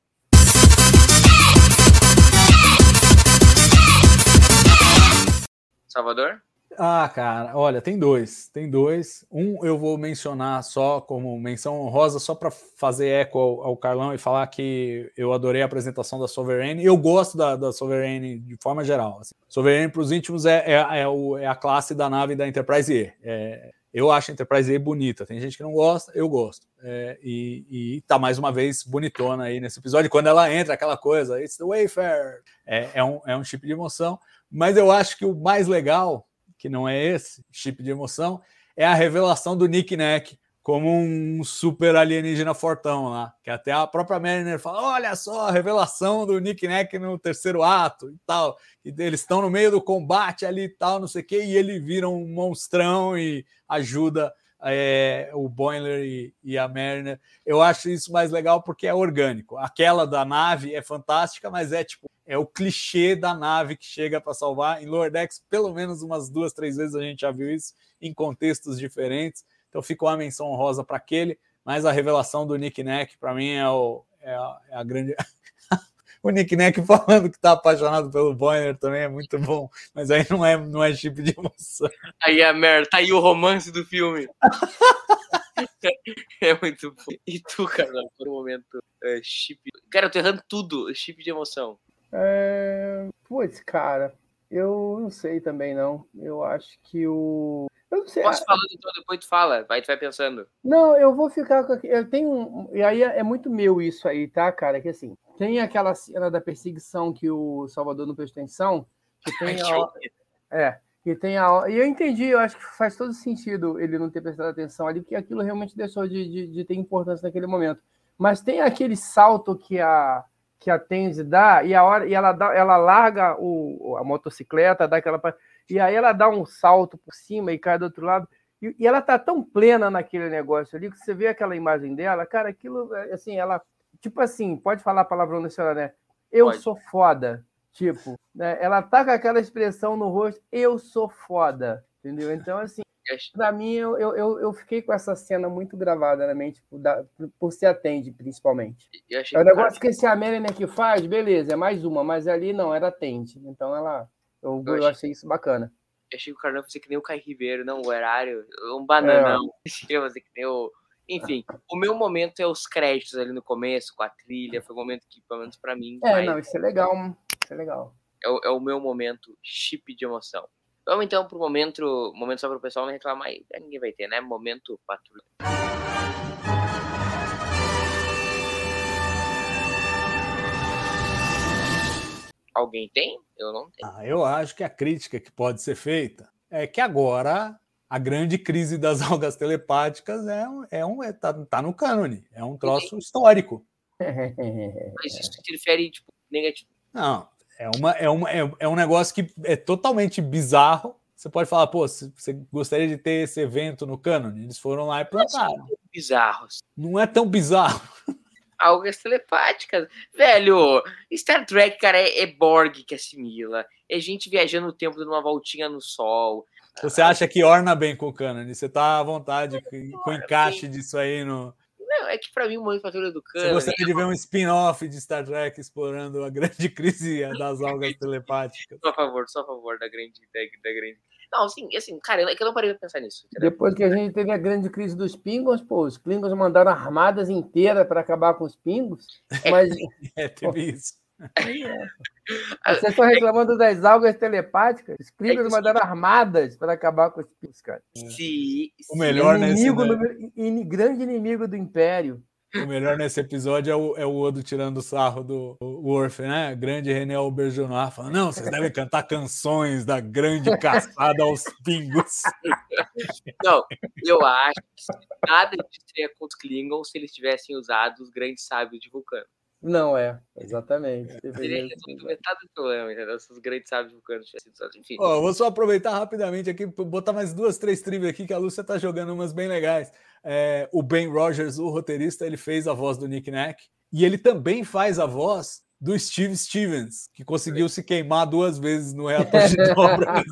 Salvador?
Ah, cara, olha, tem dois. Tem dois. Um eu vou mencionar só como menção honrosa, só para fazer eco ao, ao, Carlão e falar que eu adorei a apresentação da Sovereign. Eu gosto da, da Sovereign de forma geral. Assim. Sovereign para os íntimos é, é, é, o, é, a classe da nave da Enterprise E. É, eu acho a Enterprise E bonita. Tem gente que não gosta, eu gosto. É, e, e tá mais uma vez bonitona aí nesse episódio. Quando ela entra, aquela coisa, it's the Wayfair. É, é, um, é um tipo de emoção. Mas eu acho que o mais legal que não é esse chip de emoção, é a revelação do Nick Nack como um super alienígena fortão lá, que até a própria Mariner fala, olha só a revelação do Nick Nack no terceiro ato e tal, e eles estão no meio do combate ali e tal, não sei o que, e ele vira um monstrão e ajuda é, o Boiler e, e, a Mariner. Eu acho isso mais legal porque é orgânico. Aquela da nave é fantástica, mas é tipo é o clichê da nave que chega para salvar. Em Lower Decks, pelo menos umas duas, três vezes a gente já viu isso em contextos diferentes. Então ficou a menção honrosa para aquele, mas a revelação do Nick Nack, para mim, é, o, é, a, é a grande. o Nick Nack falando que está apaixonado pelo Boiner também é muito bom, mas aí não é, não é chip de emoção.
Aí é merda, tá aí o romance do filme. É muito bom. E tu, cara, por um momento, é, chip. Cara, eu tô errando tudo, chip de emoção.
É... Putz, cara, eu não sei também, não. Eu acho que o. Eu não sei.
Posso falando então, depois tu fala, vai, tu vai pensando.
Não, eu vou ficar com. Eu tenho um. E aí é é muito meu isso aí, tá, cara? Que assim, tem aquela cena da perseguição que o Salvador não prestou atenção. Que tem
que
a. É, e tem a. E eu entendi, eu acho que faz todo sentido ele não ter prestado atenção ali, porque aquilo realmente deixou de, de, de ter importância naquele momento. Mas tem aquele salto que a que a Tenzi dá e a hora e ela dá, ela larga o, a motocicleta, dá aquela e aí ela dá um salto por cima e cai do outro lado. E, e ela tá tão plena naquele negócio ali que você vê aquela imagem dela, cara, aquilo é, assim, ela tipo assim, pode falar palavrão nessa hora, né? Eu
Pode.
sou foda. Tipo, né? Ela tá com aquela expressão no rosto, eu sou foda, entendeu? Então, assim, pra mim, eu, eu, eu- fiquei com essa cena muito gravada na mente, por, da- por se atende, principalmente. É o
que o
negócio que esse a Melanie que faz, beleza, é mais uma, mas ali não, era atende. Então, ela, eu,
Eu
eu
achei-
isso bacana.
Eu achei que o Carlão fosse que nem o Caio Ribeiro, não, o horário, um bananão. Eu fazer que nem o. Enfim, o meu momento é os créditos ali no começo, com a trilha. Foi um momento que, pelo menos pra mim,
É,
vai-
não, isso é legal, isso é legal.
é, o, é o meu momento chip de emoção. Vamos então pro momento, momento só pro pessoal não reclamar, aí ninguém vai ter, né? Momento patrulha. Alguém tem? Eu não tenho.
Ah, eu acho que a crítica que pode ser feita é que agora a grande crise das algas telepáticas é um, é um é, tá, tá no cânone, é um troço histórico.
Mas isso interfere, tipo, negativo.
Não, é, uma, é, uma, é, é um negócio que é totalmente bizarro. Você pode falar, pô, se- você gostaria de ter esse evento no cânone? Eles foram lá e plantaram.
Bizarros.
Não é tão bizarro.
Algas telepáticas. Velho, Star Trek, cara, é, é Borg que assimila. É gente viajando no tempo, dando uma voltinha no sol.
Você acha que orna bem com o cânone? Você tá à vontade com com o encaixe disso aí no.
Não, é que pra mim o patrulha do
Você
cano.
gostaria de ver um spin-off de Star Trek explorando a grande crise das algas telepáticas?
Só a favor, só a favor da grande. Da, da grande... Não, assim, assim, cara, é que eu não parei pra pensar nisso. entendeu?
Depois que a gente teve a grande crise dos pingos, pô, os Klingons mandaram armadas inteiras para acabar com os pingos, mas
É, teve isso.
vocês estão reclamando das algas telepáticas? Os
É que
Klingons
os-
mandaram armadas para acabar com os pingos, cara.
Se,
O melhor nesse,
inimigo,
né?
número- grande inimigo do Império.
O melhor nesse episódio é o, é o Odo tirando sarro do Worf, né? Grande René Auberjonois falando: não, vocês devem cantar canções da grande caçada aos pingos.
Não, eu acho que nada disso seria com os Klingons se eles tivessem usado os grandes sábios de Vulcano.
Não é, exatamente.
Teria resolvido metade do problema, entendeu? Se os grandes sábios de Vulcano tivessem sido. Enfim,
Ó, vou só aproveitar rapidamente aqui, botar mais duas, três trivia aqui, que a Lúcia tá jogando umas bem legais. É, o Ben Rogers, o roteirista, ele fez a voz do Nick Nack e ele também faz a voz do Steve Stevens, que conseguiu se queimar duas vezes no reator de dobra.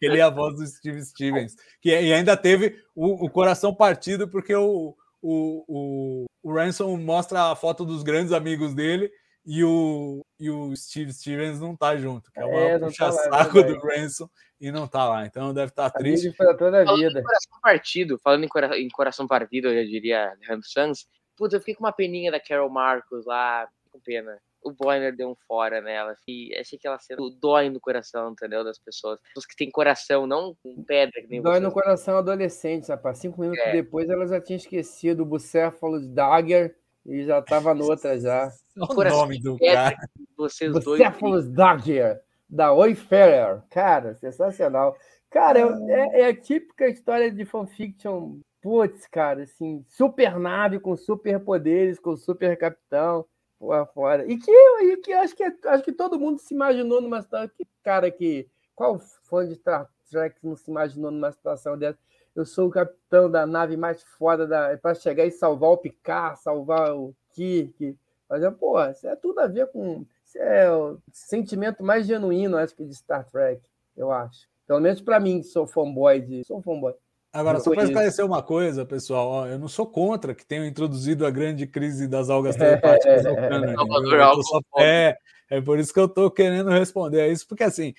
ele é a voz do Steve Stevens, que e ainda teve o, o coração partido porque o, o, o, o Ransom mostra a foto dos grandes amigos dele e o, e o Steve Stevens não tá junto, que é o
É, tá
puxa-saco
verdade.
do Ransom e não tá lá. Então deve estar triste.
Amigo para toda a
falando
vida.
em coração partido, falando em, cora- em coração partido, eu já diria Hans Sanz, puta, eu fiquei com uma peninha da Carol Marcos lá, com pena. O Boiner deu um fora nela. E achei que ela cena dói no coração, entendeu? Das pessoas. Pessoas que têm coração, não com pedra, que nem
Dói
você.
no coração adolescente, rapaz. Cinco minutos
É.
depois ela já tinha esquecido o Bucéfalos Dagger e já estava noutra já.
O
coração
nome do cara.
Vocês dois.
Bucéfalos Dagger, da Oi Ferrer. Cara, sensacional. Cara, é, é- a típica história de fanfiction. Putz, cara, assim, super nave com superpoderes, com super capitão. Porra, fora. E que, e que acho que acho que todo mundo se imaginou numa situação. Que cara que. Qual fã de Star Trek não se imaginou numa situação dessa? Eu sou o capitão da nave mais foda da para chegar e salvar o Picard, salvar o Kirk. Mas, é, pô, isso é tudo a ver com. Isso é o sentimento mais genuíno, acho que, de Star Trek, eu acho. Pelo menos para mim, que sou fanboy de. Sou fanboy.
Agora,
Eu
só para esclarecer uma coisa, pessoal, ó, eu não sou contra que tenham introduzido a grande crise das algas telepáticas no eu tô
Alves
só-
Fome.
É, é por isso que eu estou querendo responder a isso, porque assim,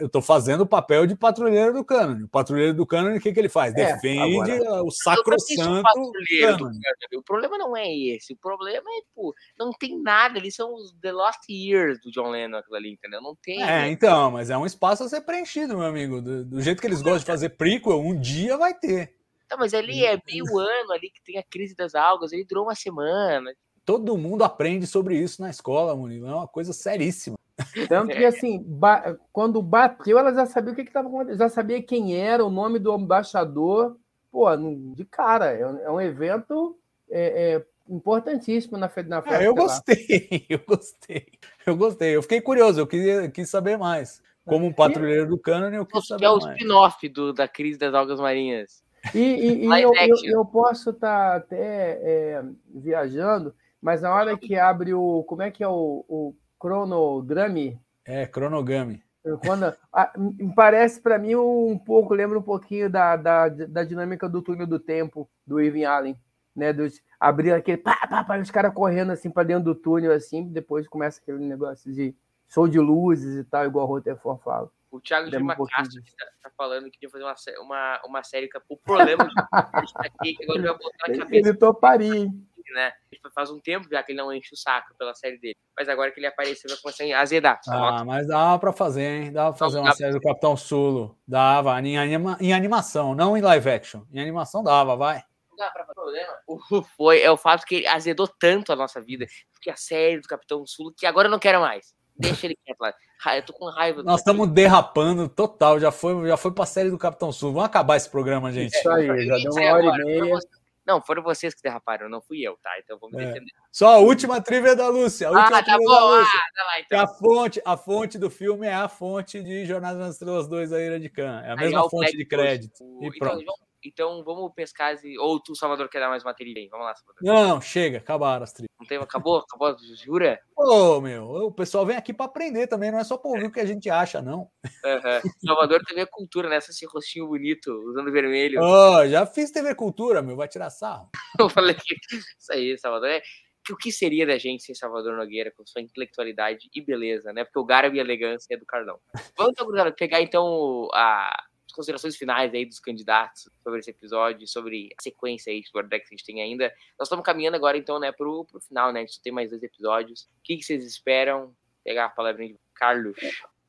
eu tô fazendo o papel de patrulheiro do cânone. O patrulheiro do cânone, o que, que ele faz?
É,
Defende
agora-
o sacrossanto
não o O problema não é esse. O problema é, tipo, não tem nada. Eles são os The Lost Years do John Lennon, aquilo ali, entendeu? Não tem.
É,
né?
então, mas é um espaço a ser preenchido, meu amigo. Do, do jeito que eles gostam de fazer prequel, um dia vai ter.
Tá, mas ali é meio ano ali que tem a crise das algas. Ele durou uma semana.
Todo mundo aprende sobre isso na escola, Murilo. É uma coisa seríssima.
Tanto que, assim, ba- quando bateu, ela já sabia o que estava acontecendo, já sabia quem era, o nome do embaixador. Pô, de cara, é um, é um evento é, é, importantíssimo na, na festa.
É, eu
lá.
gostei, eu gostei. Eu gostei. Eu fiquei curioso, eu queria, quis saber mais. Como um patrulheiro do cânone, eu quis
Que
saber
é o
mais.
spin-off da crise das algas marinhas.
E, e- e eu, eu, eu posso estar até é, viajando, mas na hora que abre o. Como é que é o, o cronograme?
É, cronogame.
Quando, a- parece para mim um pouco, lembra um pouquinho da, da, da dinâmica do túnel do tempo do Irving Allen, né? Dos, abrir aquele pá, pá, pá, os caras correndo assim para dentro do túnel, assim, depois começa aquele negócio de show de luzes e tal, igual o Rutherford fala.
O Thiago de
um
Macastro tá, tá falando que ia fazer uma, uma, uma série. que O problema de aqui, que agora ele vai botar na cabeça
Ele toparia, hein?
né? Faz um tempo já que ele não enche o saco pela série dele. Mas agora que ele apareceu, vai começar a azedar.
Ah, mas dava pra fazer, hein? Dava pra fazer
Não,
uma série do Capitão Sulo. Dava, em, anima- em animação, não em live action. Em animação dava, vai.
Não dá pra fazer problema. O foi é o fato que ele azedou tanto a nossa vida, que a série do Capitão Sul, que agora eu não quero mais. Deixa ele quieto lá. Eu tô com raiva. do
Nós estamos derrapando total. Já foi, já foi pra série do Capitão Sulo. Vamos acabar esse programa, gente.
Isso aí, já deu uma hora e meia.
Não, foram vocês que derraparam, não fui eu, tá? Então vamos
É.
defender.
Só a última trivia da Lúcia. A última
Ah, tá bom.
da
Ah,
Lúcia.
tá lá,
Que
então.
a fonte, a fonte do filme é a fonte de Jornada nas Estrelas 2 da Ira de Khan. É a
Aí,
mesma fonte
Black
de crédito.
O-
E
então,
pronto.
Então vamos pescar. esse- Ou tu, Salvador, quer dar mais matéria aí? Vamos lá, Salvador.
Não, chega, acabaram as trilhas.
Não tem, acabou? Acabou? Jura?
Ô, meu, o pessoal vem aqui para aprender também, não é só para ouvir o que a gente acha, não.
Aham. Salvador também é cultura, né? Esse rostinho bonito, usando vermelho.
Ó, já fiz TV Cultura, meu, vai tirar sarro.
Eu falei isso aí, Salvador. É... O que seria da gente sem Salvador Nogueira, com sua intelectualidade e beleza, né? Porque o garbo e a elegância é do Carlão. Vamos, então, pegar então a- considerações finais aí dos candidatos sobre esse episódio, sobre a sequência aí de que a gente tem ainda. Nós estamos caminhando agora, então, né, pro, pro final, né? A gente tem mais dois episódios. O que, que vocês esperam? Pegar a palavrinha de Carlos.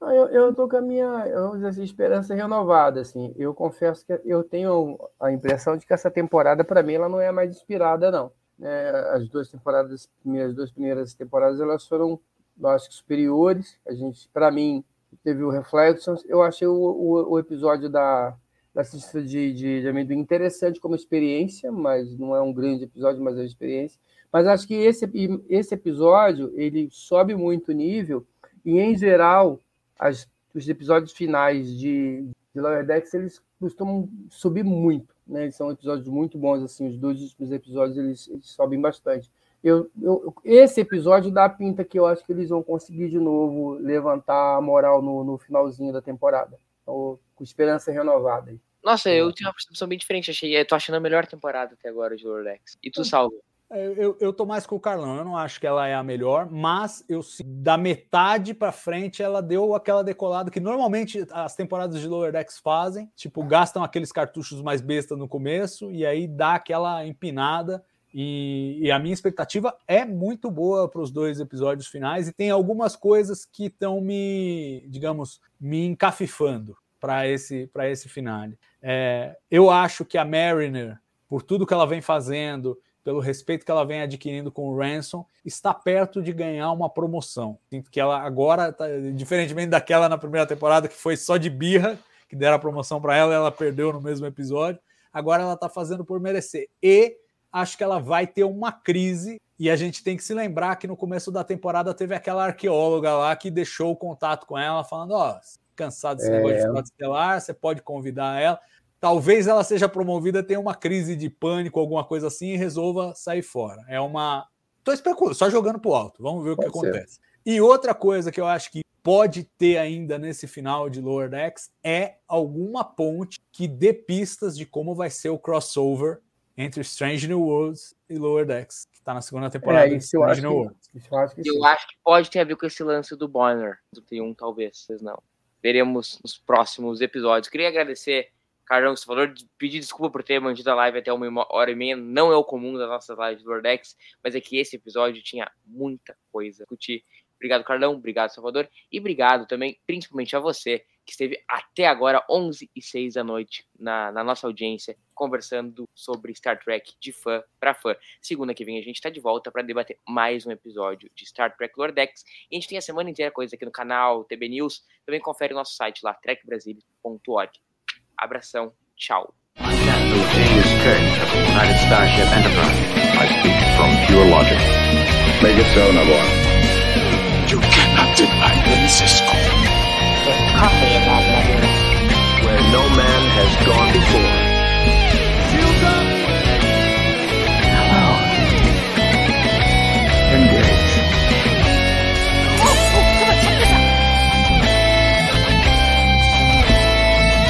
Ah, Eu, eu tô com a minha vamos dizer assim, esperança renovada, assim. Eu confesso que eu tenho a impressão de que essa temporada, para mim, ela não é mais inspirada, não. É, as duas temporadas, as duas primeiras temporadas, elas foram, eu acho que superiores. A gente, para mim, teve o Reflections. Eu achei o, o, o episódio da da cesta de, de, de amendoim interessante como experiência, mas não é um grande episódio, mas é uma experiência. Mas acho que esse, esse episódio ele sobe muito o nível e, em geral, as, os episódios finais de, de Lower Decks, eles costumam subir muito, né? Eles são episódios muito bons, assim, os dois últimos episódios, eles, eles sobem bastante. Eu, eu, esse episódio dá a pinta que eu acho que eles vão conseguir de novo levantar a moral no, no finalzinho da temporada. Então, com esperança renovada. aí.
Nossa, eu tenho uma percepção bem diferente. Achei, eu tô achando a melhor temporada até agora de Lordex. E tu, Salvo?
Eu, eu, eu tô mais com o Carlão, eu não acho que ela é a melhor, mas eu da metade para frente ela deu aquela decolada que normalmente as temporadas de Lower Decks fazem, tipo, gastam aqueles cartuchos mais besta no começo e aí dá aquela empinada. E, e a minha expectativa é muito boa para os dois episódios finais e tem algumas coisas que estão me, digamos, me encafifando para esse, para esse finale. É, eu acho que a Mariner, por tudo que ela vem fazendo, pelo respeito que ela vem adquirindo com o Ransom, está perto de ganhar uma promoção. Que ela agora, tá, diferentemente daquela na primeira temporada, que foi só de birra, que deram a promoção para ela, ela perdeu no mesmo episódio. Agora ela está fazendo por merecer. E acho que ela vai ter uma crise. E a gente tem que se lembrar que no começo da temporada teve aquela arqueóloga lá que deixou o contato com ela, falando: Ó, oh, cansado desse é. negócio de frota estelar, você pode convidar ela. Talvez ela seja promovida, tenha uma crise de pânico, alguma coisa assim, e resolva sair fora. É uma. Tô especulando, só jogando pro alto. Vamos ver pode o que ser. acontece. E outra coisa que eu acho que pode ter ainda nesse final de Lower Decks é alguma ponte que dê pistas de como vai ser o crossover entre Strange New Worlds e Lower Decks, que está na segunda temporada
é,
de Strange New
que,
Worlds.
Isso eu acho que,
eu acho que pode ter a ver com esse lance do Bonner, do T1, talvez, vocês não. veremos nos próximos episódios. Queria agradecer, Carlão, você falou, de pedir desculpa por ter mantido a live até uma hora e meia. Não é o comum das nossas lives do Vortex, mas é que esse episódio tinha muita coisa a discutir. Obrigado, Carlão. Obrigado, Salvador. E obrigado também, principalmente a você, que esteve até agora, 11 e 6 da noite, na, na nossa audiência, conversando sobre Star Trek de fã para fã. Segunda que vem a gente está de volta para debater mais um episódio de Star Trek Lordex. E a gente tem a semana inteira coisa aqui no canal, TB News. Também confere o nosso site lá, trekbrasilis.org. Abração, tchau.
You cannot deny.
Coffee in that.
Where no man has gone before.